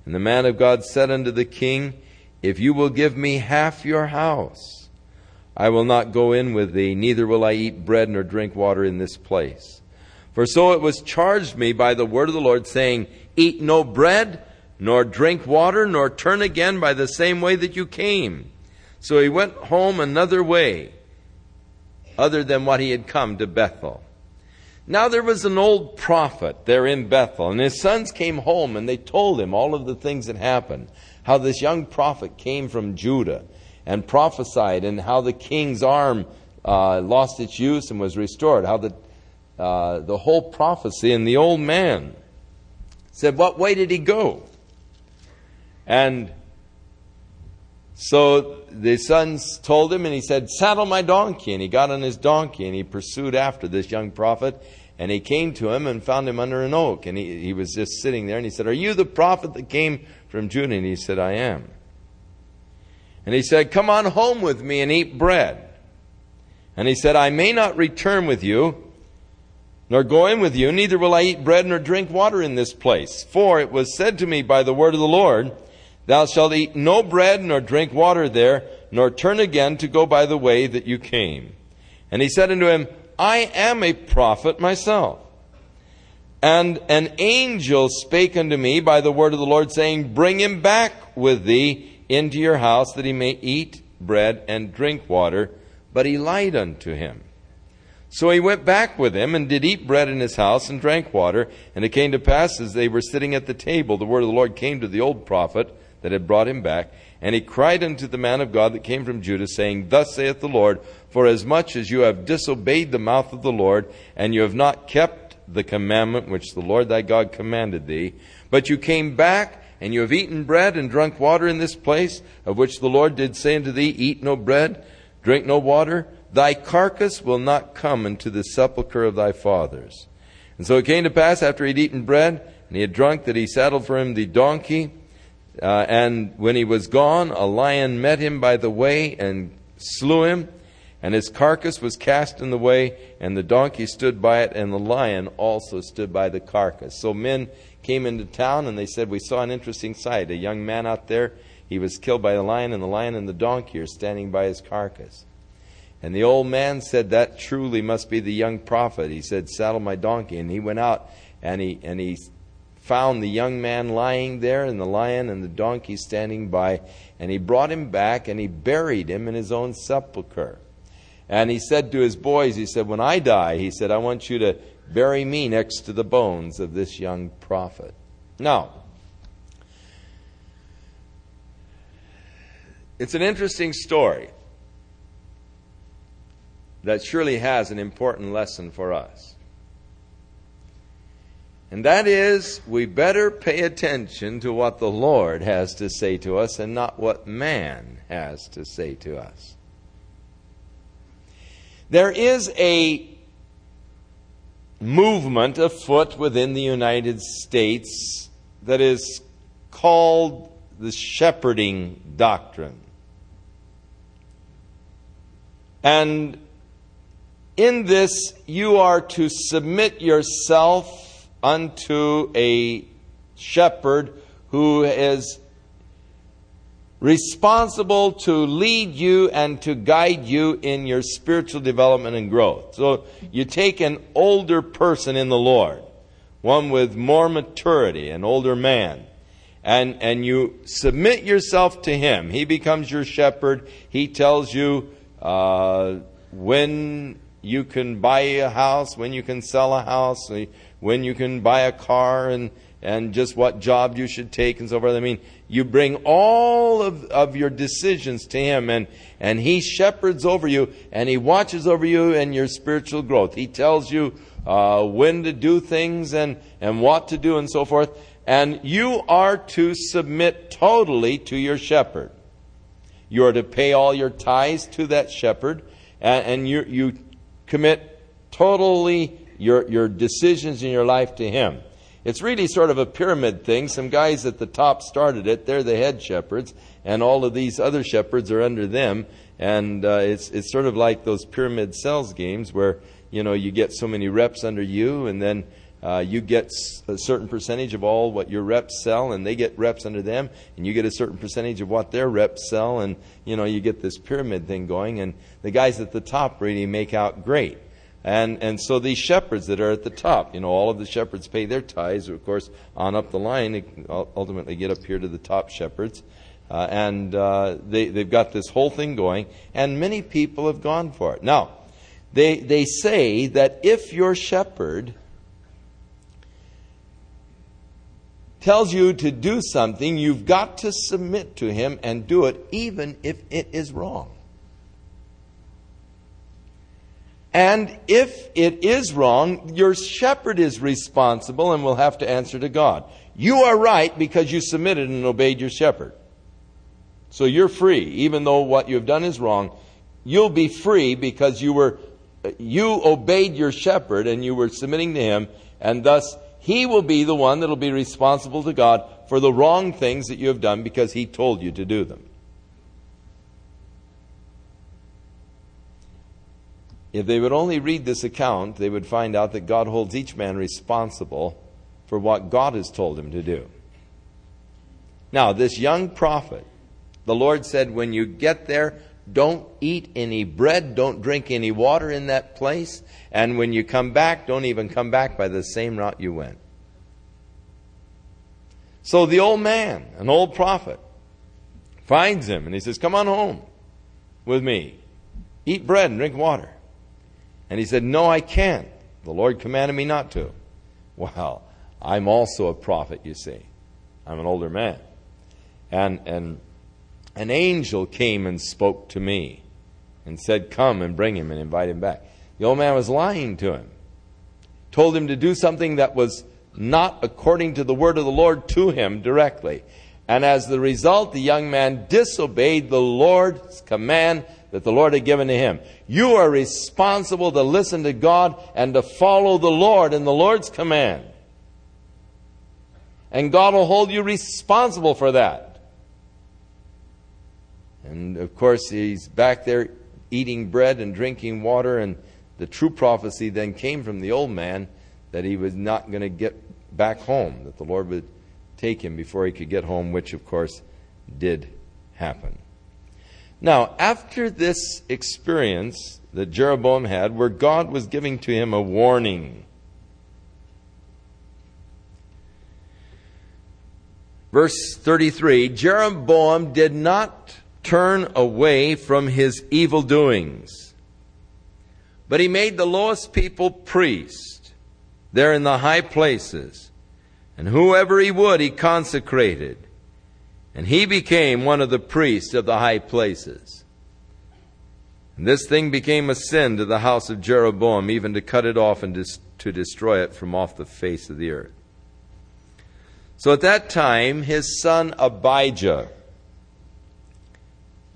And the man of God said unto the king, If you will give me half your house, I will not go in with thee, neither will I eat bread nor drink water in this place. For so it was charged me by the word of the Lord, saying, Eat no bread, nor drink water, nor turn again by the same way that you came. So he went home another way, other than what he had come to Bethel. Now there was an old prophet there in Bethel, and his sons came home and they told him all of the things that happened. How this young prophet came from Judah and prophesied, and how the king's arm uh, lost its use and was restored. How the, uh, the whole prophecy, and the old man said, What way did he go? And so the sons told him, and he said, Saddle my donkey. And he got on his donkey, and he pursued after this young prophet. And he came to him and found him under an oak. And he, he was just sitting there, and he said, Are you the prophet that came from Judah? And he said, I am. And he said, Come on home with me and eat bread. And he said, I may not return with you, nor go in with you, neither will I eat bread nor drink water in this place. For it was said to me by the word of the Lord, Thou shalt eat no bread nor drink water there, nor turn again to go by the way that you came. And he said unto him, I am a prophet myself. And an angel spake unto me by the word of the Lord, saying, Bring him back with thee into your house, that he may eat bread and drink water. But he lied unto him. So he went back with him, and did eat bread in his house, and drank water. And it came to pass, as they were sitting at the table, the word of the Lord came to the old prophet that had brought him back. And he cried unto the man of God that came from Judah, saying, Thus saith the Lord, For as much as you have disobeyed the mouth of the Lord, and you have not kept the commandment which the Lord thy God commanded thee, but you came back, and you have eaten bread and drunk water in this place, of which the Lord did say unto thee, Eat no bread, drink no water, thy carcass will not come into the sepulchre of thy fathers. And so it came to pass, after he had eaten bread, and he had drunk, that he saddled for him the donkey, uh, and when he was gone, a lion met him by the way and slew him, and his carcass was cast in the way, and the donkey stood by it, and the lion also stood by the carcass. So men came into town, and they said, We saw an interesting sight. A young man out there, he was killed by the lion, and the lion and the donkey are standing by his carcass. And the old man said, That truly must be the young prophet. He said, Saddle my donkey. And he went out and he, and he found the young man lying there and the lion and the donkey standing by, and he brought him back and he buried him in his own sepulchre. And he said to his boys, he said, When I die, he said, I want you to bury me next to the bones of this young prophet. Now, it's an interesting story that surely has an important lesson for us. And that is, we better pay attention to what the Lord has to say to us and not what man has to say to us. There is a movement afoot within the United States that is called the shepherding doctrine. And in this, you are to submit yourself unto a shepherd who is responsible to lead you and to guide you in your spiritual development and growth. So you take an older person in the Lord, one with more maturity, an older man, and, and you submit yourself to him. He becomes your shepherd. He tells you uh, when you can buy a house, when you can sell a house when you can buy a car and, and just what job you should take and so forth. I mean, you bring all of, of your decisions to Him and, and He shepherds over you and He watches over you and your spiritual growth. He tells you uh, when to do things and, and what to do and so forth. And you are to submit totally to your shepherd. You are to pay all your tithes to that shepherd and, and you, you commit totally your, your decisions in your life to Him. It's really sort of a pyramid thing. Some guys at the top started it. They're the head shepherds, and all of these other shepherds are under them. And uh, it's, it's sort of like those pyramid cells games where, you know, you get so many reps under you, and then uh, you get a certain percentage of all what your reps sell, and they get reps under them, and you get a certain percentage of what their reps sell, and you know you get this pyramid thing going, and the guys at the top really make out great. And, and so these shepherds that are at the top, you know, all of the shepherds pay their tithes, of course, on up the line, ultimately get up here to the top shepherds. Uh, and uh, they, they've got this whole thing going, and many people have gone for it. Now, they, they say that if your shepherd tells you to do something, you've got to submit to him and do it, even if it is wrong. And if it is wrong, your shepherd is responsible and will have to answer to God. You are right because you submitted and obeyed your shepherd. So you're free, even though what you have done is wrong. You'll be free because you were, you obeyed your shepherd and you were submitting to him, and thus he will be the one that will be responsible to God for the wrong things that you have done because he told you to do them. If they would only read this account, they would find out that God holds each man responsible for what God has told him to do. Now, this young prophet, the Lord said, when you get there, don't eat any bread, don't drink any water in that place, and when you come back, don't even come back by the same route you went. So the old man, an old prophet, finds him and he says, Come on home with me. Eat bread and drink water. And he said, No, I can't. The Lord commanded me not to. Well, I'm also a prophet, you see. I'm an older man. And, and an angel came and spoke to me and said, Come and bring him and invite him back. The old man was lying to him, told him to do something that was not according to the word of the Lord to him directly. And as the result, the young man disobeyed the Lord's command that the Lord had given to him. You are responsible to listen to God and to follow the Lord in the Lord's command. And God will hold you responsible for that. And of course, he's back there eating bread and drinking water, and the true prophecy then came from the old man that he was not going to get back home, that the Lord would take him before he could get home, which of course did happen. Now, after this experience that Jeroboam had, where God was giving to him a warning, verse 33 Jeroboam did not turn away from his evil doings, but he made the lowest people priests there in the high places and whoever he would, he consecrated. And he became one of the priests of the high places. And this thing became a sin to the house of Jeroboam, even to cut it off and to destroy it from off the face of the earth. So at that time, his son Abijah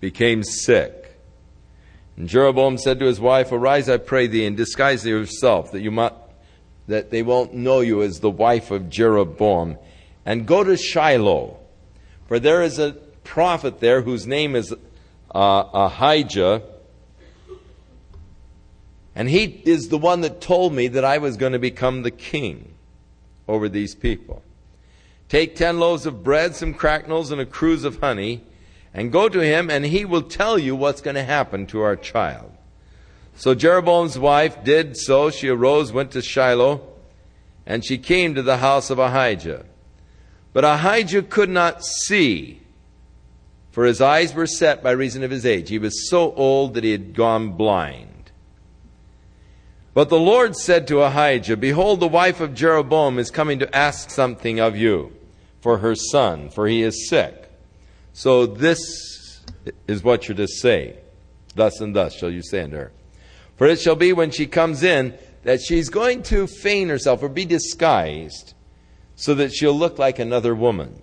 became sick. And Jeroboam said to his wife, Arise, I pray thee, and disguise yourself, that you might that they won't know you as the wife of Jeroboam. And go to Shiloh, for there is a prophet there whose name is uh, Ahijah. And he is the one that told me that I was going to become the king over these people. Take ten loaves of bread, some cracknels, and a cruse of honey, and go to him, and he will tell you what's going to happen to our child. So Jeroboam's wife did so. She arose, went to Shiloh, and she came to the house of Ahijah. But Ahijah could not see, for his eyes were set by reason of his age. He was so old that he had gone blind. But the Lord said to Ahijah, Behold, the wife of Jeroboam is coming to ask something of you for her son, for he is sick. So this is what you're to say. Thus and thus shall you say unto her. For it shall be when she comes in that she's going to feign herself or be disguised so that she'll look like another woman.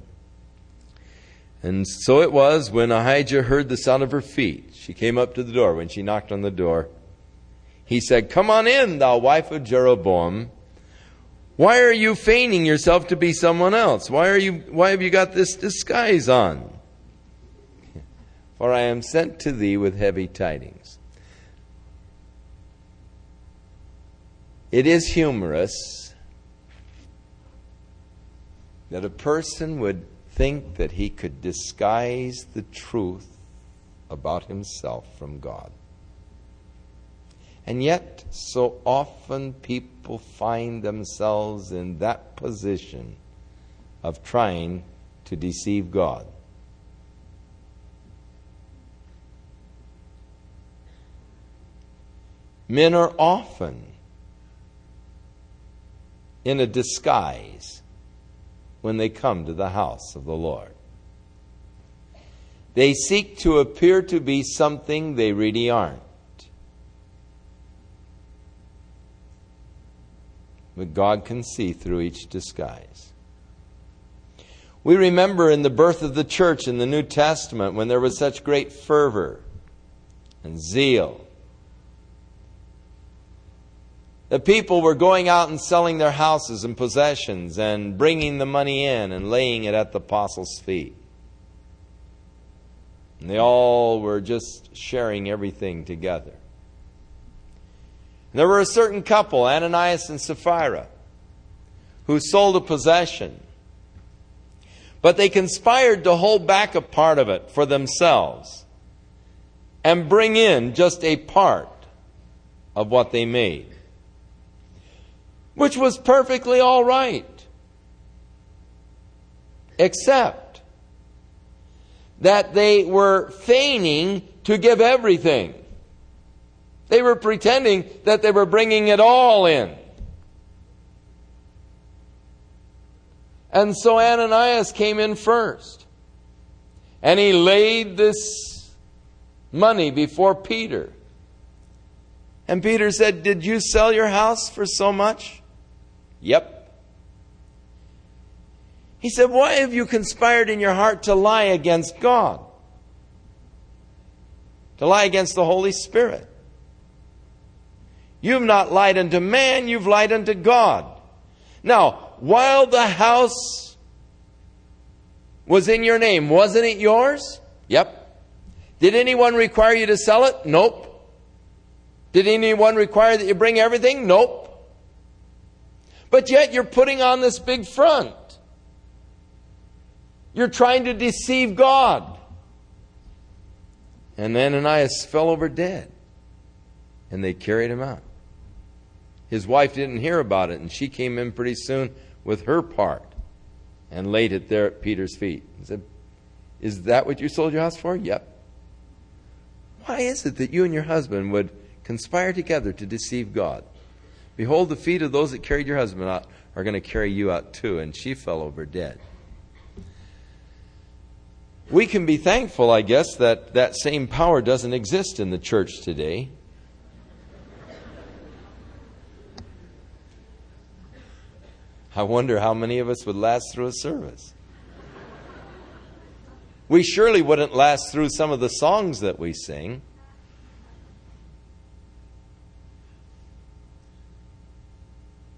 And so it was when Ahijah heard the sound of her feet. She came up to the door. When she knocked on the door, he said, Come on in, thou wife of Jeroboam. Why are you feigning yourself to be someone else? Why, are you, why have you got this disguise on? For I am sent to thee with heavy tidings. It is humorous that a person would think that he could disguise the truth about himself from God. And yet, so often people find themselves in that position of trying to deceive God. Men are often in a disguise when they come to the house of the Lord. They seek to appear to be something they really aren't. But God can see through each disguise. We remember in the birth of the church in the New Testament when there was such great fervor and zeal the people were going out and selling their houses and possessions and bringing the money in and laying it at the apostles' feet. And they all were just sharing everything together. There were a certain couple, Ananias and Sapphira, who sold a possession. But they conspired to hold back a part of it for themselves and bring in just a part of what they made, which was perfectly all right, except that they were feigning to give everything. They were pretending that they were bringing it all in. And so Ananias came in first. And he laid this money before Peter. And Peter said, Did you sell your house for so much? Yep. He said, Why have you conspired in your heart to lie against God? To lie against the Holy Spirit. You've not lied unto man, you've lied unto God. Now, while the house was in your name, wasn't it yours? Yep. Did anyone require you to sell it? Nope. Did anyone require that you bring everything? Nope. But yet you're putting on this big front. You're trying to deceive God. And Ananias fell over dead. And they carried him out. His wife didn't hear about it, and she came in pretty soon with her part and laid it there at Peter's feet. He said, Is that what you sold your house for? Yep. Why is it that you and your husband would conspire together to deceive God? Behold, the feet of those that carried your husband out are going to carry you out too. And she fell over dead. We can be thankful, I guess, that that same power doesn't exist in the church today. I wonder how many of us would last through a service. We surely wouldn't last through some of the songs that we sing.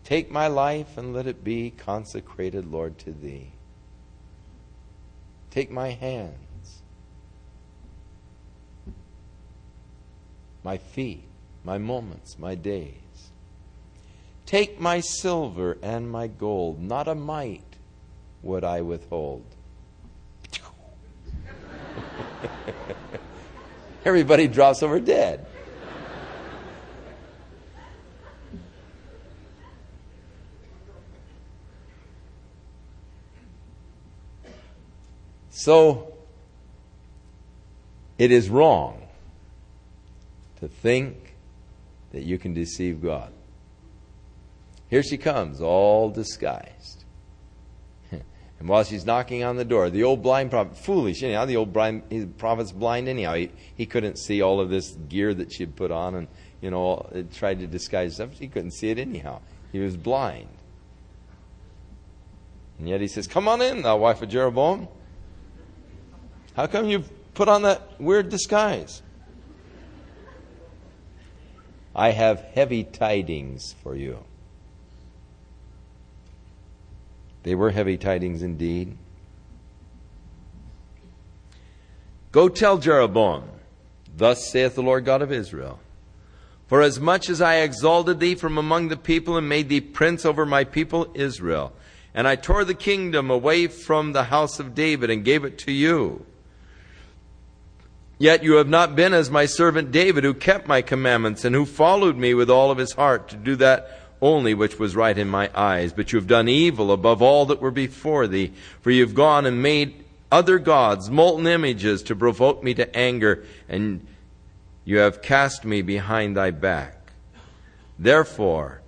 Take my life and let it be consecrated, Lord, to Thee. Take my hands, my feet, my moments, my days. Take my silver and my gold, not a mite would I withhold. Everybody drops over dead. So, it is wrong to think that you can deceive God. Here she comes, all disguised. and while she's knocking on the door, the old blind prophet, foolish anyhow, the old blind, prophet's blind anyhow. He, he couldn't see all of this gear that she had put on and, you know, tried to disguise stuff. He couldn't see it anyhow. He was blind. And yet he says, Come on in, thou wife of Jeroboam. How come you've put on that weird disguise? I have heavy tidings for you. They were heavy tidings indeed. Go tell Jeroboam, Thus saith the Lord God of Israel For as much as I exalted thee from among the people and made thee prince over my people Israel, and I tore the kingdom away from the house of David and gave it to you, Yet you have not been as my servant David, who kept my commandments and who followed me with all of his heart to do that only which was right in my eyes. But you have done evil above all that were before thee, for you have gone and made other gods, molten images, to provoke me to anger, and you have cast me behind thy back. Therefore,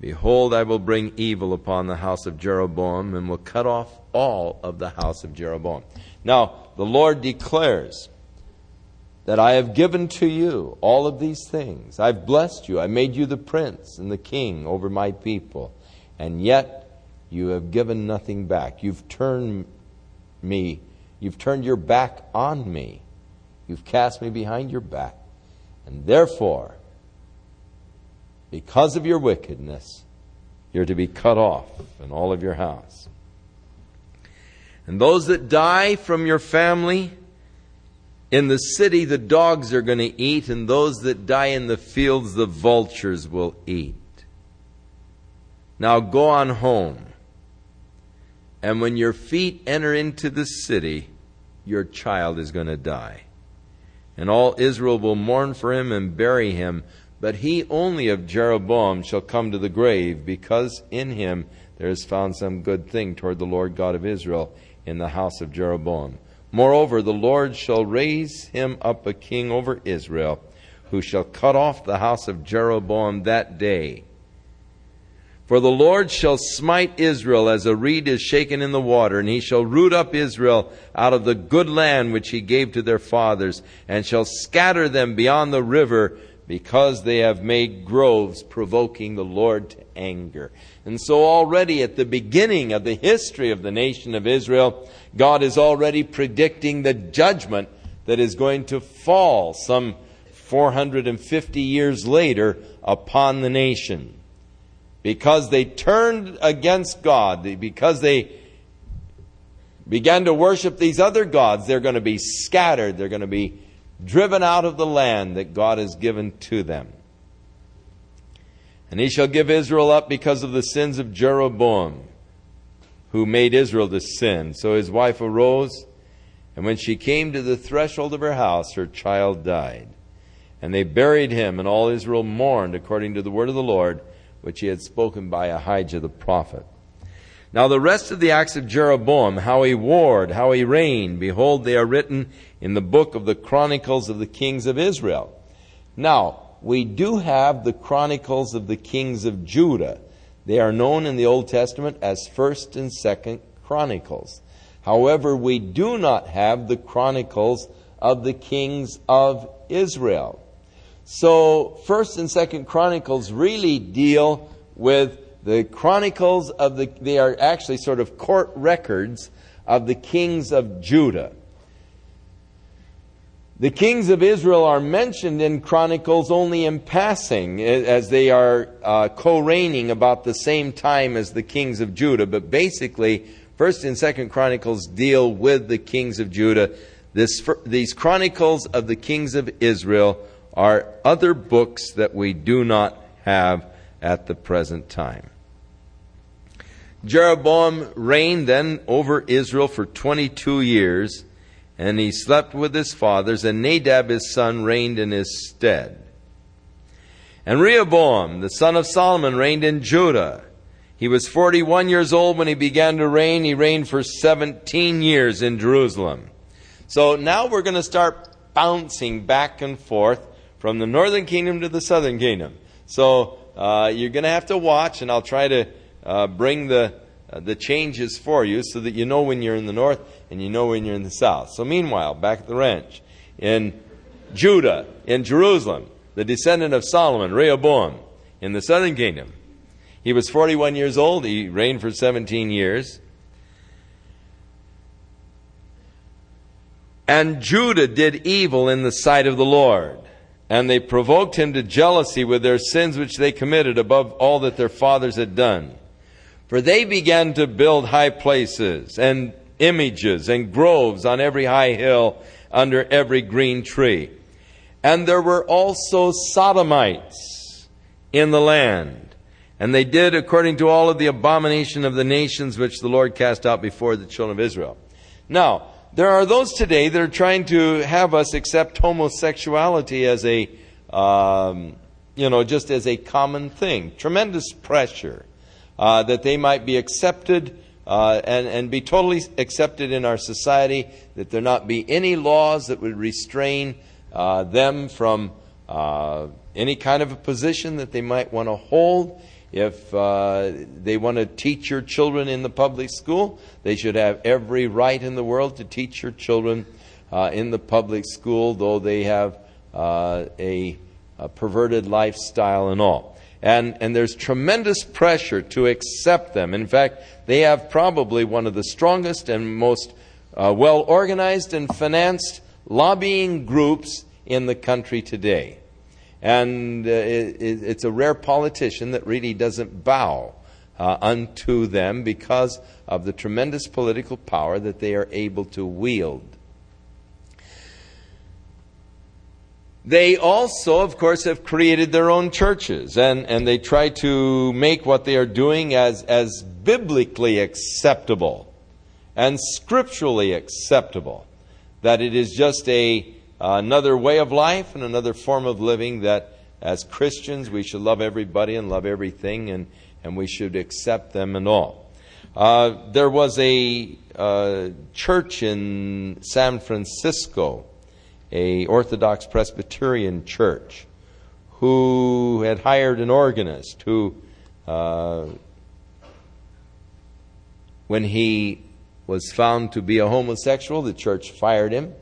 behold, I will bring evil upon the house of Jeroboam, and will cut off all of the house of Jeroboam. Now, the Lord declares, that I have given to you all of these things. I've blessed you. I made you the prince and the king over my people. And yet you have given nothing back. You've turned me, you've turned your back on me. You've cast me behind your back. And therefore, because of your wickedness, you're to be cut off in all of your house. And those that die from your family, In the city, the dogs are going to eat, and those that die in the fields, the vultures will eat. Now go on home. And when your feet enter into the city, your child is going to die. And all Israel will mourn for him and bury him, but he only of Jeroboam shall come to the grave, because in him there is found some good thing toward the Lord God of Israel in the house of Jeroboam. Moreover, the Lord shall raise him up a king over Israel, who shall cut off the house of Jeroboam that day for the Lord shall smite Israel as a reed is shaken in the water, and he shall root up Israel out of the good land which he gave to their fathers, and shall scatter them beyond the river, because they have made groves, provoking the Lord to anger. And so, already at the beginning of the history of the nation of Israel, God is already predicting the judgment that is going to fall some 450 years later upon the nation because they turned against God, because they began to worship these other gods, they're going to be scattered. They're going to be driven out of the land that God has given to them. And he shall give Israel up because of the sins of Jeroboam, who made Israel to sin. So his wife arose, and when she came to the threshold of her house, her child died. And they buried him, and all Israel mourned according to the word of the Lord which he had spoken by Ahijah the prophet. Now the rest of the acts of Jeroboam, how he warred, how he reigned, behold, they are written in the book of the Chronicles of the Kings of Israel. Now, we do have the Chronicles of the Kings of Judah. They are known in the Old Testament as 1st and 2nd Chronicles. However, we do not have the Chronicles of the Kings of Israel. So, First and Second Chronicles really deal with the chronicles of the. They are actually sort of court records of the kings of Judah. The kings of Israel are mentioned in Chronicles only in passing, as they are uh, co-reigning about the same time as the kings of Judah. But basically, First and Second Chronicles deal with the kings of Judah. This, these Chronicles of the kings of Israel are other books that we do not have at the present time. Jeroboam reigned then over Israel for 22 years, and he slept with his fathers, and Nadab his son reigned in his stead. And Rehoboam, the son of Solomon, reigned in Judah. He was 41 years old when he began to reign. He reigned for 17 years in Jerusalem. So now we're going to start bouncing back and forth from the northern kingdom to the southern kingdom. So uh, you're going to have to watch, and I'll try to uh, bring the uh, the changes for you so that you know when you're in the north and you know when you're in the south. So meanwhile, back at the ranch in Judah, in Jerusalem, the descendant of Solomon, Rehoboam, in the southern kingdom. He was 41 years old. He reigned for 17 years. And Judah did evil in the sight of the Lord and they provoked him to jealousy with their sins which they committed above all that their fathers had done. For they began to build high places and images and groves on every high hill under every green tree. And there were also sodomites in the land. And they did according to all of the abomination of the nations which the Lord cast out before the children of Israel. Now, there are those today that are trying to have us accept homosexuality as a, um, you know, just as a common thing. Tremendous pressure uh, that they might be accepted uh, and, and be totally accepted in our society, that there not be any laws that would restrain uh, them from uh, any kind of a position that they might want to hold. If uh, they want to teach your children in the public school, they should have every right in the world to teach your children uh, in the public school, though they have uh, a, a, perverted lifestyle and all. And, and there's tremendous pressure to accept them. In fact, they have probably one of the strongest and most uh, well organized and financed lobbying groups in the country today. And uh, it, it's a rare politician that really doesn't bow uh, unto them because of the tremendous political power that they are able to wield. They also, of course, have created their own churches, and, and they try to make what they are doing as, as biblically acceptable and scripturally acceptable. That it is just a, another way of life and another form of living that as Christians we should love everybody and love everything and, and we should accept them and all. Uh, there was a uh, church in San Francisco a Orthodox Presbyterian church who had hired an organist who, uh, when he was found to be a homosexual, the church fired him.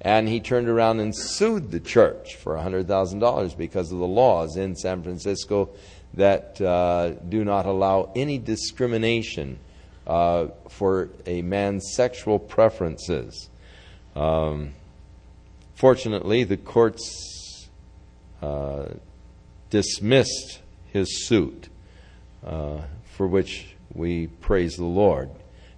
And he turned around and sued the church for $100,000 because of the laws in San Francisco that uh, do not allow any discrimination uh, for a man's sexual preferences. Um, Fortunately, the courts uh, dismissed his suit, uh, for which we praise the Lord.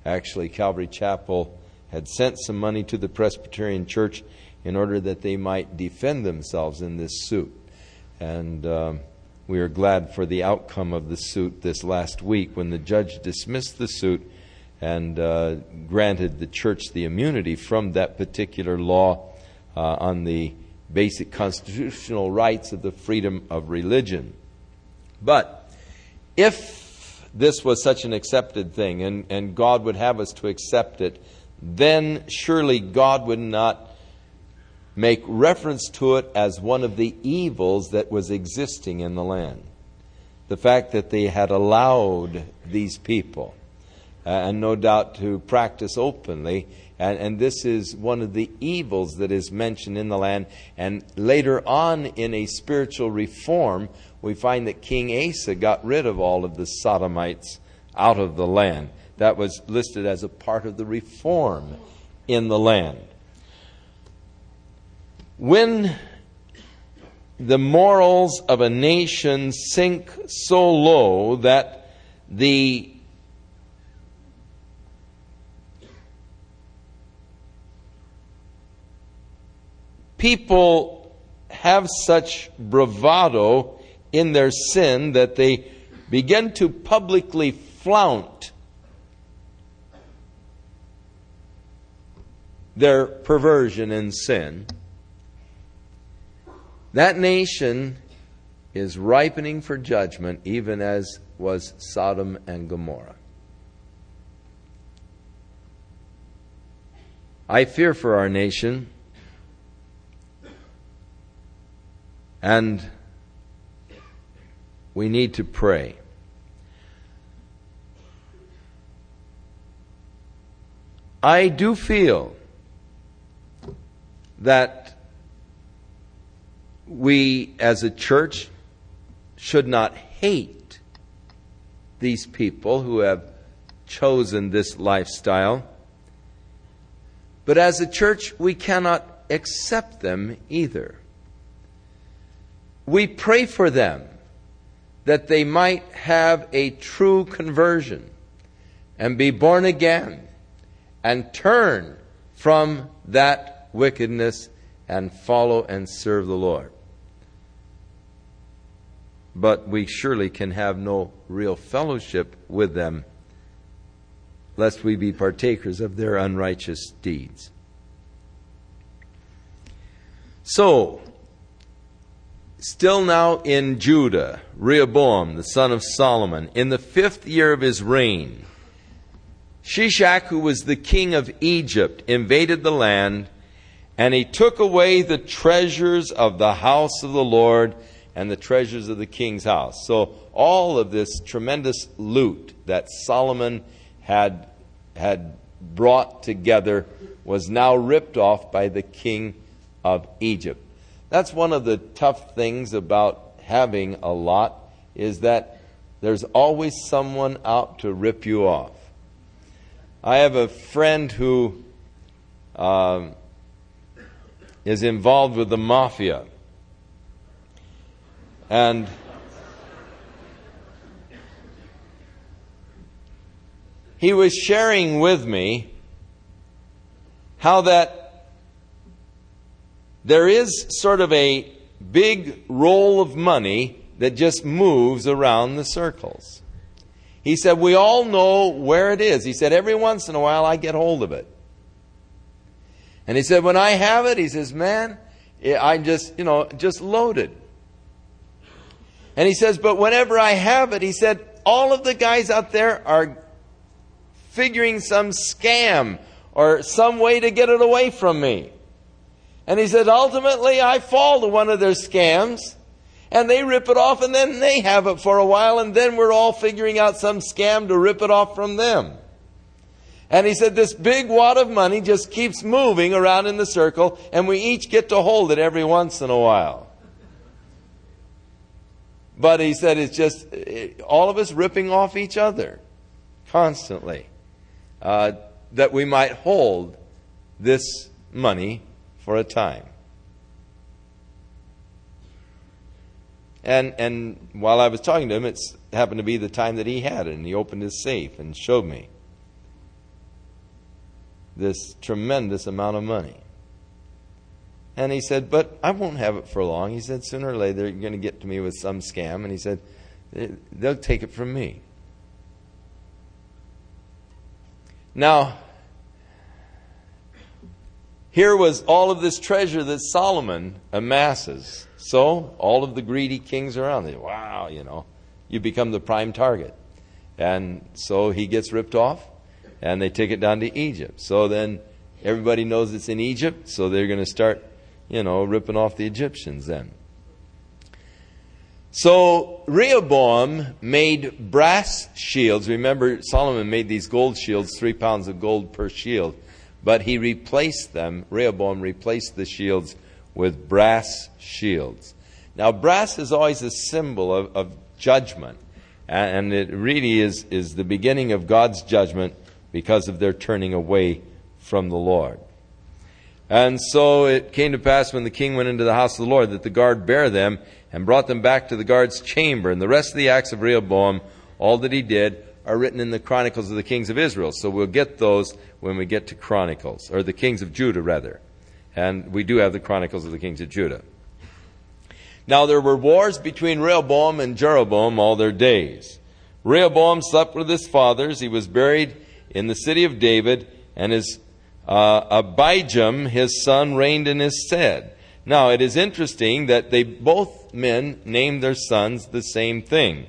Actually, Calvary Chapel had sent some money to the Presbyterian Church in order that they might defend themselves in this suit. And um, we are glad for the outcome of the suit this last week when the judge dismissed the suit and uh, granted the church the immunity from that particular law uh, on the basic constitutional rights of the freedom of religion. But if this was such an accepted thing and, and God would have us to accept it, then surely God would not make reference to it as one of the evils that was existing in the land. The fact that they had allowed these people, uh, and no doubt to practice openly, and, and, this is one of the evils that is mentioned in the land. And later on in a spiritual reform, we find that King Asa got rid of all of the Sodomites out of the land. That was listed as a part of the reform in the land. When the morals of a nation sink so low that the people have such bravado in their sin that they begin to publicly flaunt their perversion and sin, that nation is ripening for judgment, even as was Sodom and Gomorrah. I fear for our nation And we need to pray. I do feel that we as a church should not hate these people who have chosen this lifestyle. But as a church, we cannot accept them either we pray for them that they might have a true conversion and be born again and turn from that wickedness and follow and serve the Lord. But we surely can have no real fellowship with them lest we be partakers of their unrighteous deeds. So, Still now in Judah, Rehoboam, the son of Solomon, in the fifth year of his reign, Shishak, who was the king of Egypt, invaded the land, and he took away the treasures of the house of the Lord and the treasures of the king's house. So all of this tremendous loot that Solomon had, had brought together was now ripped off by the king of Egypt. That's one of the tough things about having a lot is that there's always someone out to rip you off. I have a friend who um, is involved with the mafia. And he was sharing with me how that there is sort of a big roll of money that just moves around the circles. He said, We all know where it is. He said, Every once in a while I get hold of it. And he said, When I have it, he says, Man, I'm just, you know, just loaded. And he says, But whenever I have it, he said, all of the guys out there are figuring some scam or some way to get it away from me. And he said, ultimately, I fall to one of their scams, and they rip it off, and then they have it for a while, and then we're all figuring out some scam to rip it off from them. And he said, this big wad of money just keeps moving around in the circle, and we each get to hold it every once in a while. But he said, it's just all of us ripping off each other constantly. Uh, that we might hold this money for a time. And, and while I was talking to him, it happened to be the time that he had it, and he opened his safe and showed me this tremendous amount of money. And he said, But I won't have it for long. He said, Sooner or later, you're going to get to me with some scam. And he said, They'll take it from me. Now, here was all of this treasure that Solomon amasses. So, all of the greedy kings around, they, wow, you know, you become the prime target. And so he gets ripped off, and they take it down to Egypt. So then everybody knows it's in Egypt, so they're going to start, you know, ripping off the Egyptians then. So Rehoboam made brass shields. Remember, Solomon made these gold shields, three pounds of gold per shield. But he replaced them, Rehoboam replaced the shields with brass shields. Now, brass is always a symbol of, of judgment, and it really is, is the beginning of God's judgment because of their turning away from the Lord. And so it came to pass when the king went into the house of the Lord that the guard bare them and brought them back to the guard's chamber. And the rest of the acts of Rehoboam, all that he did, are written in the Chronicles of the Kings of Israel. So we'll get those when we get to Chronicles, or the Kings of Judah, rather. And we do have the Chronicles of the Kings of Judah. Now there were wars between Rehoboam and Jeroboam all their days. Rehoboam slept with his fathers. He was buried in the city of David, and his uh, Abijam, his son, reigned in his stead. Now it is interesting that they both men named their sons the same thing.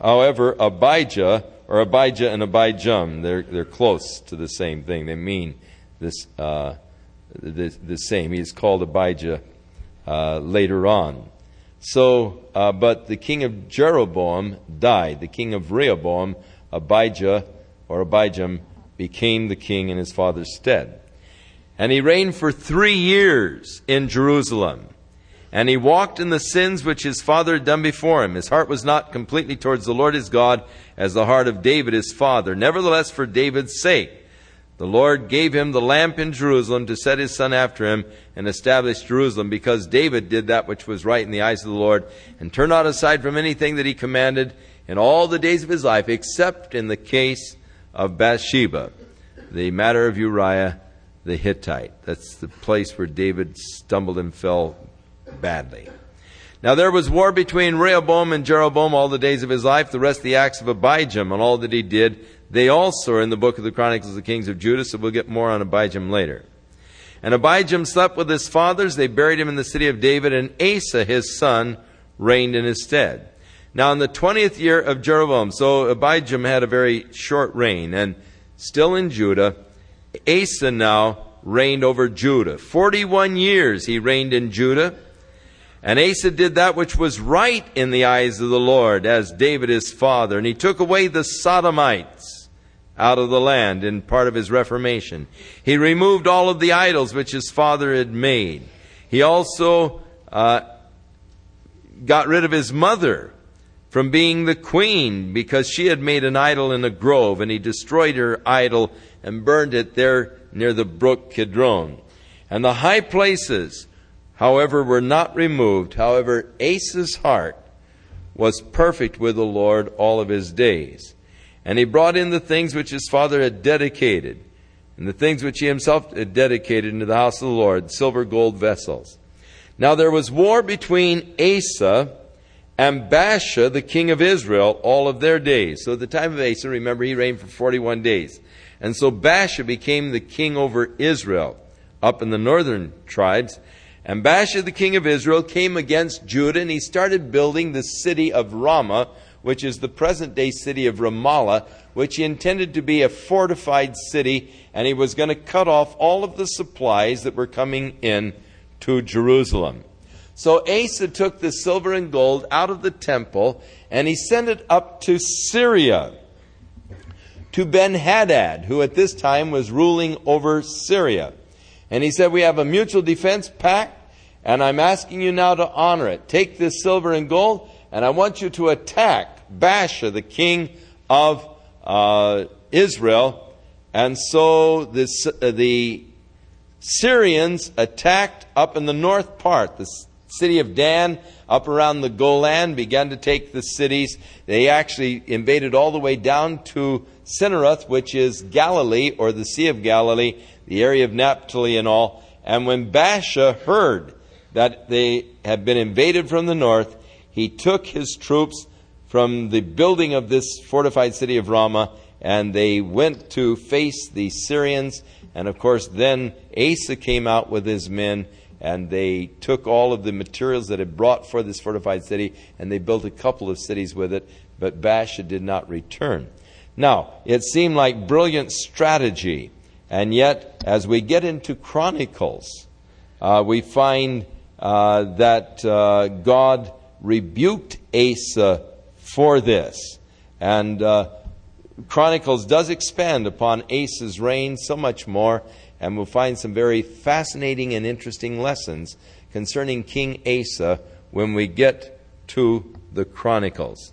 However, Abijah or Abijah and Abijam, they're, they're close to the same thing. They mean this, uh, the, the same. He is called Abijah uh, later on. So, uh, but the king of Jeroboam died. The king of Rehoboam, Abijah or Abijam, became the king in his father's stead. And he reigned for three years in Jerusalem. And he walked in the sins which his father had done before him. His heart was not completely towards the Lord his God as the heart of David his father. Nevertheless, for David's sake, the Lord gave him the lamp in Jerusalem to set his son after him and establish Jerusalem, because David did that which was right in the eyes of the Lord, and turned not aside from anything that he commanded in all the days of his life, except in the case of Bathsheba, the matter of Uriah the Hittite. That's the place where David stumbled and fell badly. Now there was war between Rehoboam and Jeroboam all the days of his life. The rest of the acts of Abijam and all that he did, they also are in the book of the Chronicles of the Kings of Judah, so we'll get more on Abijam later. And Abijam slept with his fathers. They buried him in the city of David, and Asa, his son, reigned in his stead. Now, in the 20th year of Jeroboam, so Abijam had a very short reign, and still in Judah, Asa now reigned over Judah. 41 years he reigned in Judah. And Asa did that which was right in the eyes of the Lord, as David his father. And he took away the Sodomites out of the land in part of his reformation. He removed all of the idols which his father had made. He also uh, got rid of his mother from being the queen because she had made an idol in a grove, and he destroyed her idol and burned it there near the brook Kidron. And the high places however, were not removed. However, Asa's heart was perfect with the Lord all of his days. And he brought in the things which his father had dedicated, and the things which he himself had dedicated into the house of the Lord, silver, gold vessels. Now there was war between Asa and Baasha, the king of Israel, all of their days. So at the time of Asa, remember, he reigned for 41 days. And so Baasha became the king over Israel up in the northern tribes. And Baasha, the king of Israel, came against Judah and he started building the city of Ramah, which is the present day city of Ramallah, which he intended to be a fortified city, and he was going to cut off all of the supplies that were coming in to Jerusalem. So Asa took the silver and gold out of the temple and he sent it up to Syria, to Ben Hadad, who at this time was ruling over Syria. And he said, We have a mutual defense pact, and I'm asking you now to honor it. Take this silver and gold, and I want you to attack Baasha, the king of uh, Israel. And so this, uh, the Syrians attacked up in the north part, the city of Dan, up around the Golan, began to take the cities. They actually invaded all the way down to Cinneroth, which is Galilee, or the Sea of Galilee, the area of Naphtali and all. And when Baasha heard that they had been invaded from the north, he took his troops from the building of this fortified city of Ramah, and they went to face the Syrians. And of course, then Asa came out with his men, and they took all of the materials that had brought for this fortified city, and they built a couple of cities with it, but Baasha did not return. Now, it seemed like brilliant strategy, and yet, as we get into Chronicles, uh, we find uh, that uh, God rebuked Asa for this. And uh, Chronicles does expand upon Asa's reign so much more, and we'll find some very fascinating and interesting lessons concerning King Asa when we get to the Chronicles.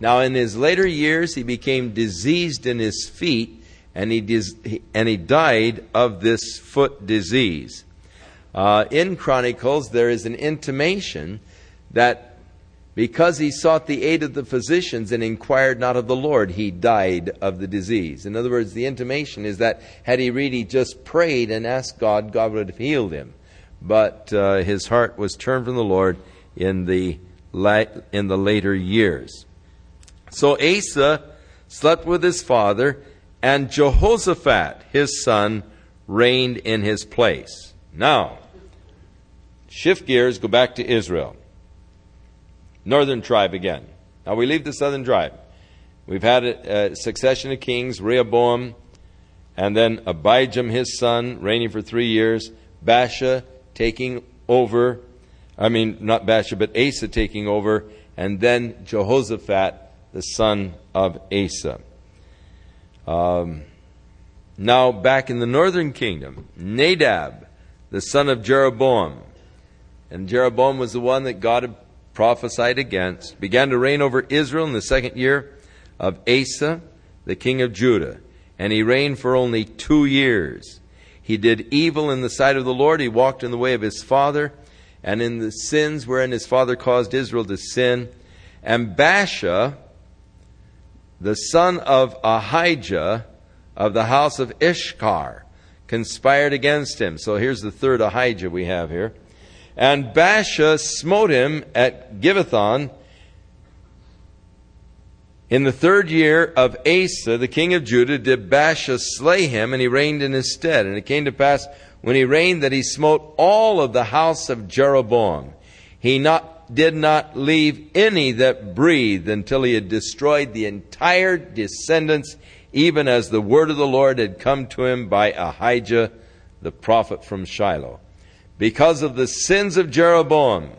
Now, in his later years, he became diseased in his feet, and he, dis- and he died of this foot disease. Uh, in Chronicles, there is an intimation that because he sought the aid of the physicians and inquired not of the Lord, he died of the disease. In other words, the intimation is that had he really just prayed and asked God, God would have healed him. But uh, his heart was turned from the Lord in the, la- in the later years. So Asa slept with his father, and Jehoshaphat, his son, reigned in his place. Now, shift gears, go back to Israel northern tribe again. Now we leave the southern tribe. We've had a, a succession of kings, Rehoboam, and then Abijam, his son, reigning for three years, Baasha taking over, I mean, not Baasha, but Asa taking over, and then Jehoshaphat, the son of Asa. Um, now, back in the northern kingdom, Nadab, the son of Jeroboam. And Jeroboam was the one that God had prophesied against, began to reign over Israel in the second year of Asa, the king of Judah. And he reigned for only two years. He did evil in the sight of the Lord. He walked in the way of his father and in the sins wherein his father caused Israel to sin. And Baasha, the son of Ahijah of the house of Issachar, conspired against him. So here's the third Ahijah we have here. And Baasha smote him at Gibbethon in the third year of Asa, the king of Judah, did Baasha slay him, and he reigned in his stead. And it came to pass when he reigned that he smote all of the house of Jeroboam. He not, did not leave any that breathed until he had destroyed the entire descendants, even as the word of the Lord had come to him by Ahijah the prophet from Shiloh because of the sins of Jeroboam,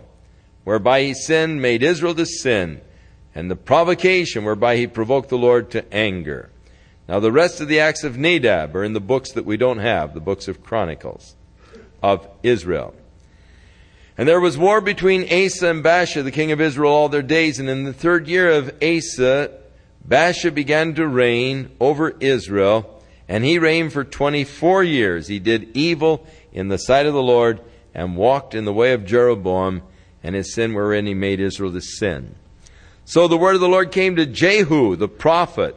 whereby he sinned, made Israel to sin, and the provocation whereby he provoked the Lord to anger. Now, the rest of the acts of Nadab are in the books that we don't have, the books of Chronicles of Israel. And there was war between Asa and Baasha, the king of Israel, all their days. And in the third year of Asa, Baasha began to reign over Israel, and he reigned for 24 years. He did evil in the sight of the Lord and walked in the way of Jeroboam and his sin wherein he made Israel to sin. So the word of the Lord came to Jehu, the prophet,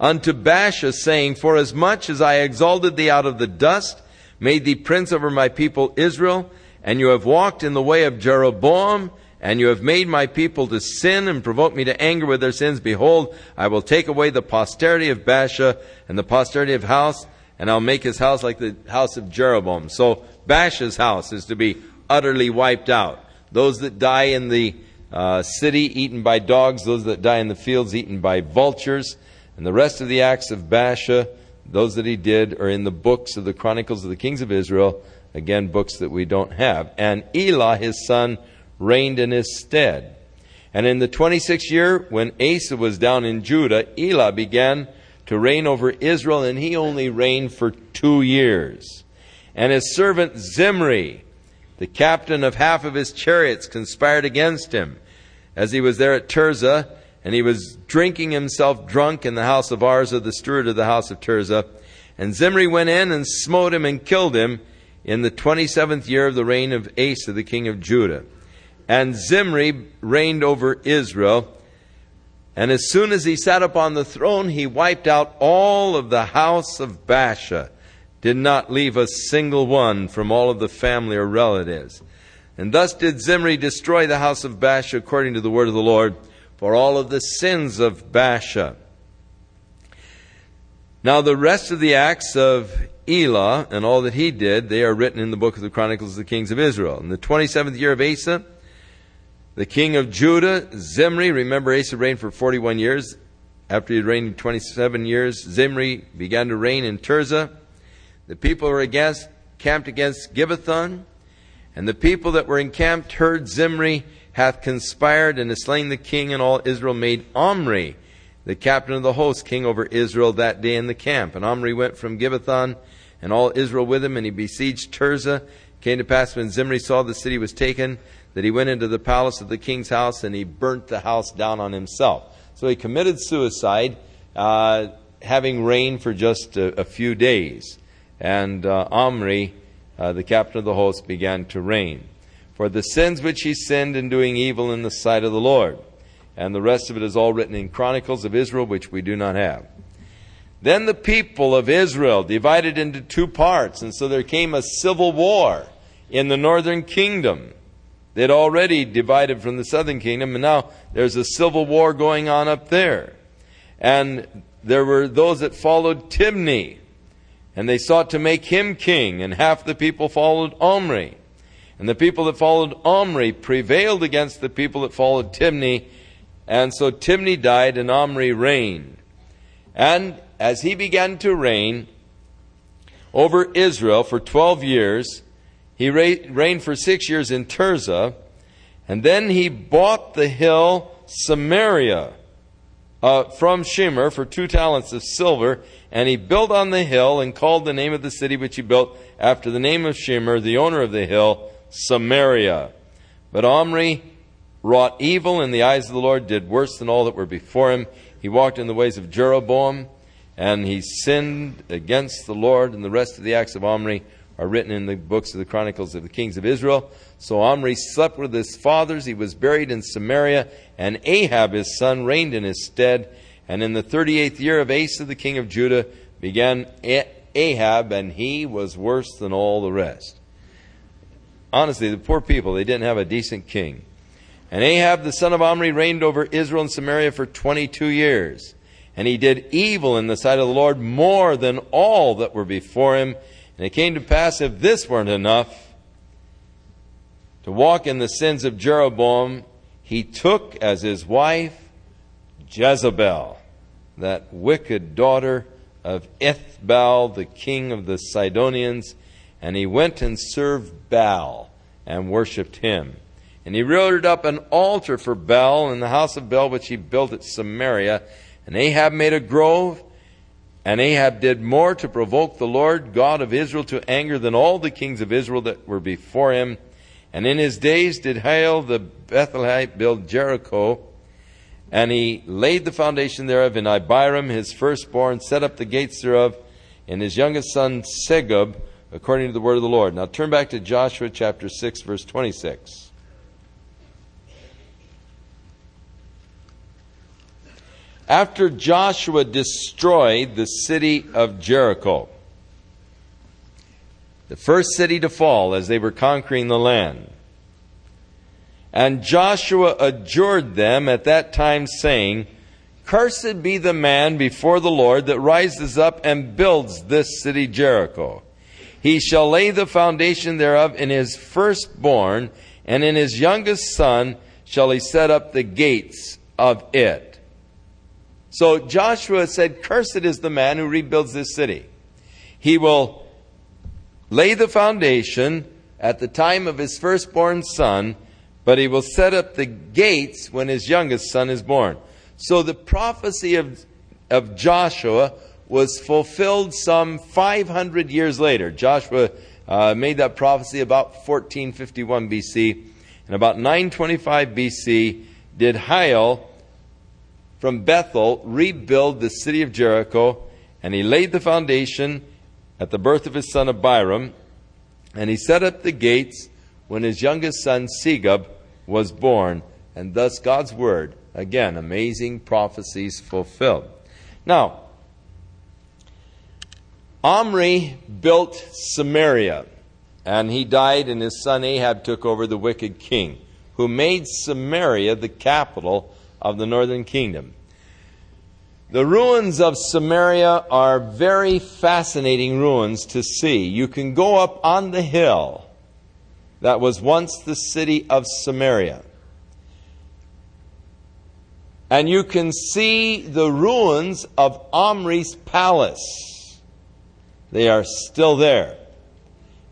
unto Baasha, saying, For as much as I exalted thee out of the dust, made thee prince over my people Israel, and you have walked in the way of Jeroboam, and you have made my people to sin and provoke me to anger with their sins, behold, I will take away the posterity of Baasha and the posterity of house, and I'll make his house like the house of Jeroboam. So Baasha's house is to be utterly wiped out. Those that die in the uh, city eaten by dogs, those that die in the fields eaten by vultures, and the rest of the acts of Baasha, those that he did, are in the books of the Chronicles of the Kings of Israel, again, books that we don't have. And Elah, his son, reigned in his stead. And in the 26th year, when Asa was down in Judah, Elah began to reign over Israel, and he only reigned for two years. And his servant Zimri, the captain of half of his chariots, conspired against him as he was there at Tirzah, and he was drinking himself drunk in the house of Arza, the steward of the house of Tirzah. And Zimri went in and smote him and killed him in the 27th year of the reign of Asa, the king of Judah. And Zimri reigned over Israel. And as soon as he sat upon the throne, he wiped out all of the house of Baasha, did not leave a single one from all of the family or relatives. And thus did Zimri destroy the house of Baasha according to the word of the Lord for all of the sins of Baasha. Now, the rest of the acts of Elah and all that he did, they are written in the book of the Chronicles of the Kings of Israel. In the 27th year of Asa, the king of Judah, Zimri, remember Asa reigned for 41 years. After he had reigned 27 years, Zimri began to reign in Tirzah. The people were against, camped against Gibbethon, and the people that were encamped heard Zimri hath conspired and has slain the king, and all Israel made Omri, the captain of the host, king over Israel that day in the camp. And Omri went from Gibbethon, and all Israel with him, and he besieged Tirzah. came to pass when Zimri saw the city was taken, that he went into the palace of the king's house, and he burnt the house down on himself. So he committed suicide, uh, having reigned for just a, a few days. And uh, Omri uh, the captain of the host, began to reign. For the sins which he sinned in doing evil in the sight of the Lord. And the rest of it is all written in Chronicles of Israel, which we do not have. Then the people of Israel divided into two parts, and so there came a civil war in the northern kingdom. They'd already divided from the southern kingdom, and now there's a civil war going on up there. And there were those that followed Tibni, and they sought to make him king, and half the people followed Omri. And the people that followed Omri prevailed against the people that followed Tibni. and so Tibni died and Omri reigned. And as he began to reign over Israel for 12 years, he reigned for six years in Tirzah, and then he bought the hill Samaria uh, from Shemer for two talents of silver, and he built on the hill and called the name of the city which he built after the name of Shemer, the owner of the hill, Samaria. But Omri wrought evil in the eyes of the Lord, did worse than all that were before him. He walked in the ways of Jeroboam, and he sinned against the Lord, and the rest of the acts of Omri are written in the books of the Chronicles of the Kings of Israel. So Omri slept with his fathers. He was buried in Samaria, and Ahab his son reigned in his stead. And in the 38th year of Asa, the king of Judah, began Ahab, and he was worse than all the rest. Honestly, the poor people, they didn't have a decent king. And Ahab, the son of Omri, reigned over Israel and Samaria for 22 years. And he did evil in the sight of the Lord more than all that were before him. And it came to pass, if this weren't enough, to walk in the sins of Jeroboam, he took as his wife Jezebel, that wicked daughter of Ethbaal, the king of the Sidonians, and he went and served Baal and worshipped him. And he reared up an altar for Baal in the house of Baal, which he built at Samaria. And Ahab made a grove, and Ahab did more to provoke the Lord God of Israel to anger than all the kings of Israel that were before him. And in his days did Hiel the Bethelite build Jericho, and he laid the foundation thereof in Abiram, his firstborn, set up the gates thereof, and his youngest son Segub, according to the word of the Lord. Now turn back to Joshua chapter 6, verse 26. After Joshua destroyed the city of Jericho, the first city to fall as they were conquering the land. And Joshua adjured them at that time, saying, Cursed be the man before the Lord that rises up and builds this city Jericho. He shall lay the foundation thereof in his firstborn, and in his youngest son shall he set up the gates of it. So Joshua said, Cursed is the man who rebuilds this city. He will lay the foundation at the time of his firstborn son, but he will set up the gates when his youngest son is born. So the prophecy of, of Joshua was fulfilled some 500 years later. Joshua uh, made that prophecy about 1451 BC. And about 925 BC, did Hiel from Bethel rebuild the city of Jericho, and he laid the foundation at the birth of his son Abiram, and he set up the gates when his youngest son Segub was born, and thus God's word, again, amazing prophecies fulfilled. Now, Omri built Samaria, and he died, and his son Ahab took over the wicked king, who made Samaria the capital of the northern kingdom. The ruins of Samaria are very fascinating ruins to see. You can go up on the hill that was once the city of Samaria. And you can see the ruins of Omri's palace. They are still there.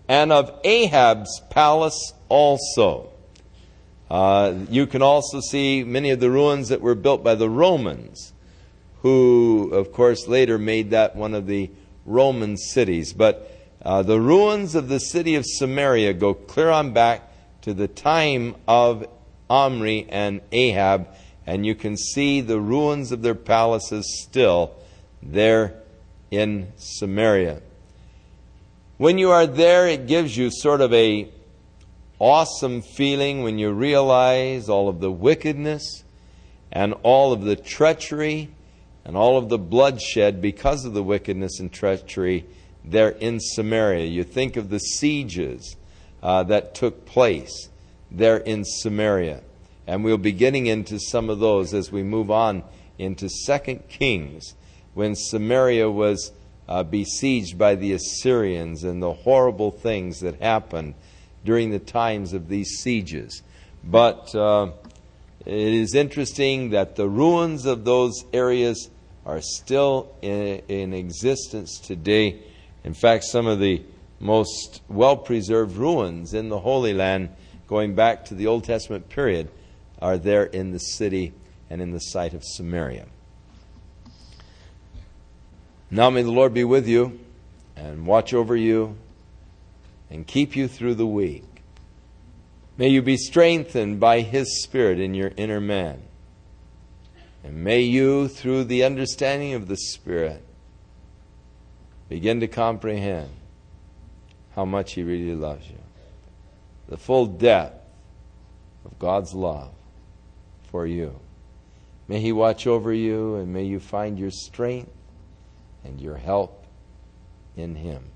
And of Ahab's palace also. Uh, you can also see many of the ruins that were built by the Romans, who, of course, later made that one of the Roman cities. But uh, the ruins of the city of Samaria go clear on back to the time of Omri and Ahab, and you can see the ruins of their palaces still there in Samaria. When you are there, it gives you sort of a awesome feeling when you realize all of the wickedness and all of the treachery and all of the bloodshed because of the wickedness and treachery there in Samaria. You think of the sieges uh, that took place there in Samaria. And we'll be getting into some of those as we move on into Second Kings when Samaria was uh, besieged by the Assyrians and the horrible things that happened during the times of these sieges. But uh, it is interesting that the ruins of those areas are still in, in existence today. In fact, some of the most well preserved ruins in the Holy Land, going back to the Old Testament period, are there in the city and in the site of Samaria. Now may the Lord be with you and watch over you and keep you through the week. May you be strengthened by His Spirit in your inner man. And may you, through the understanding of the Spirit, begin to comprehend how much He really loves you. The full depth of God's love for you. May He watch over you and may you find your strength and your help in Him.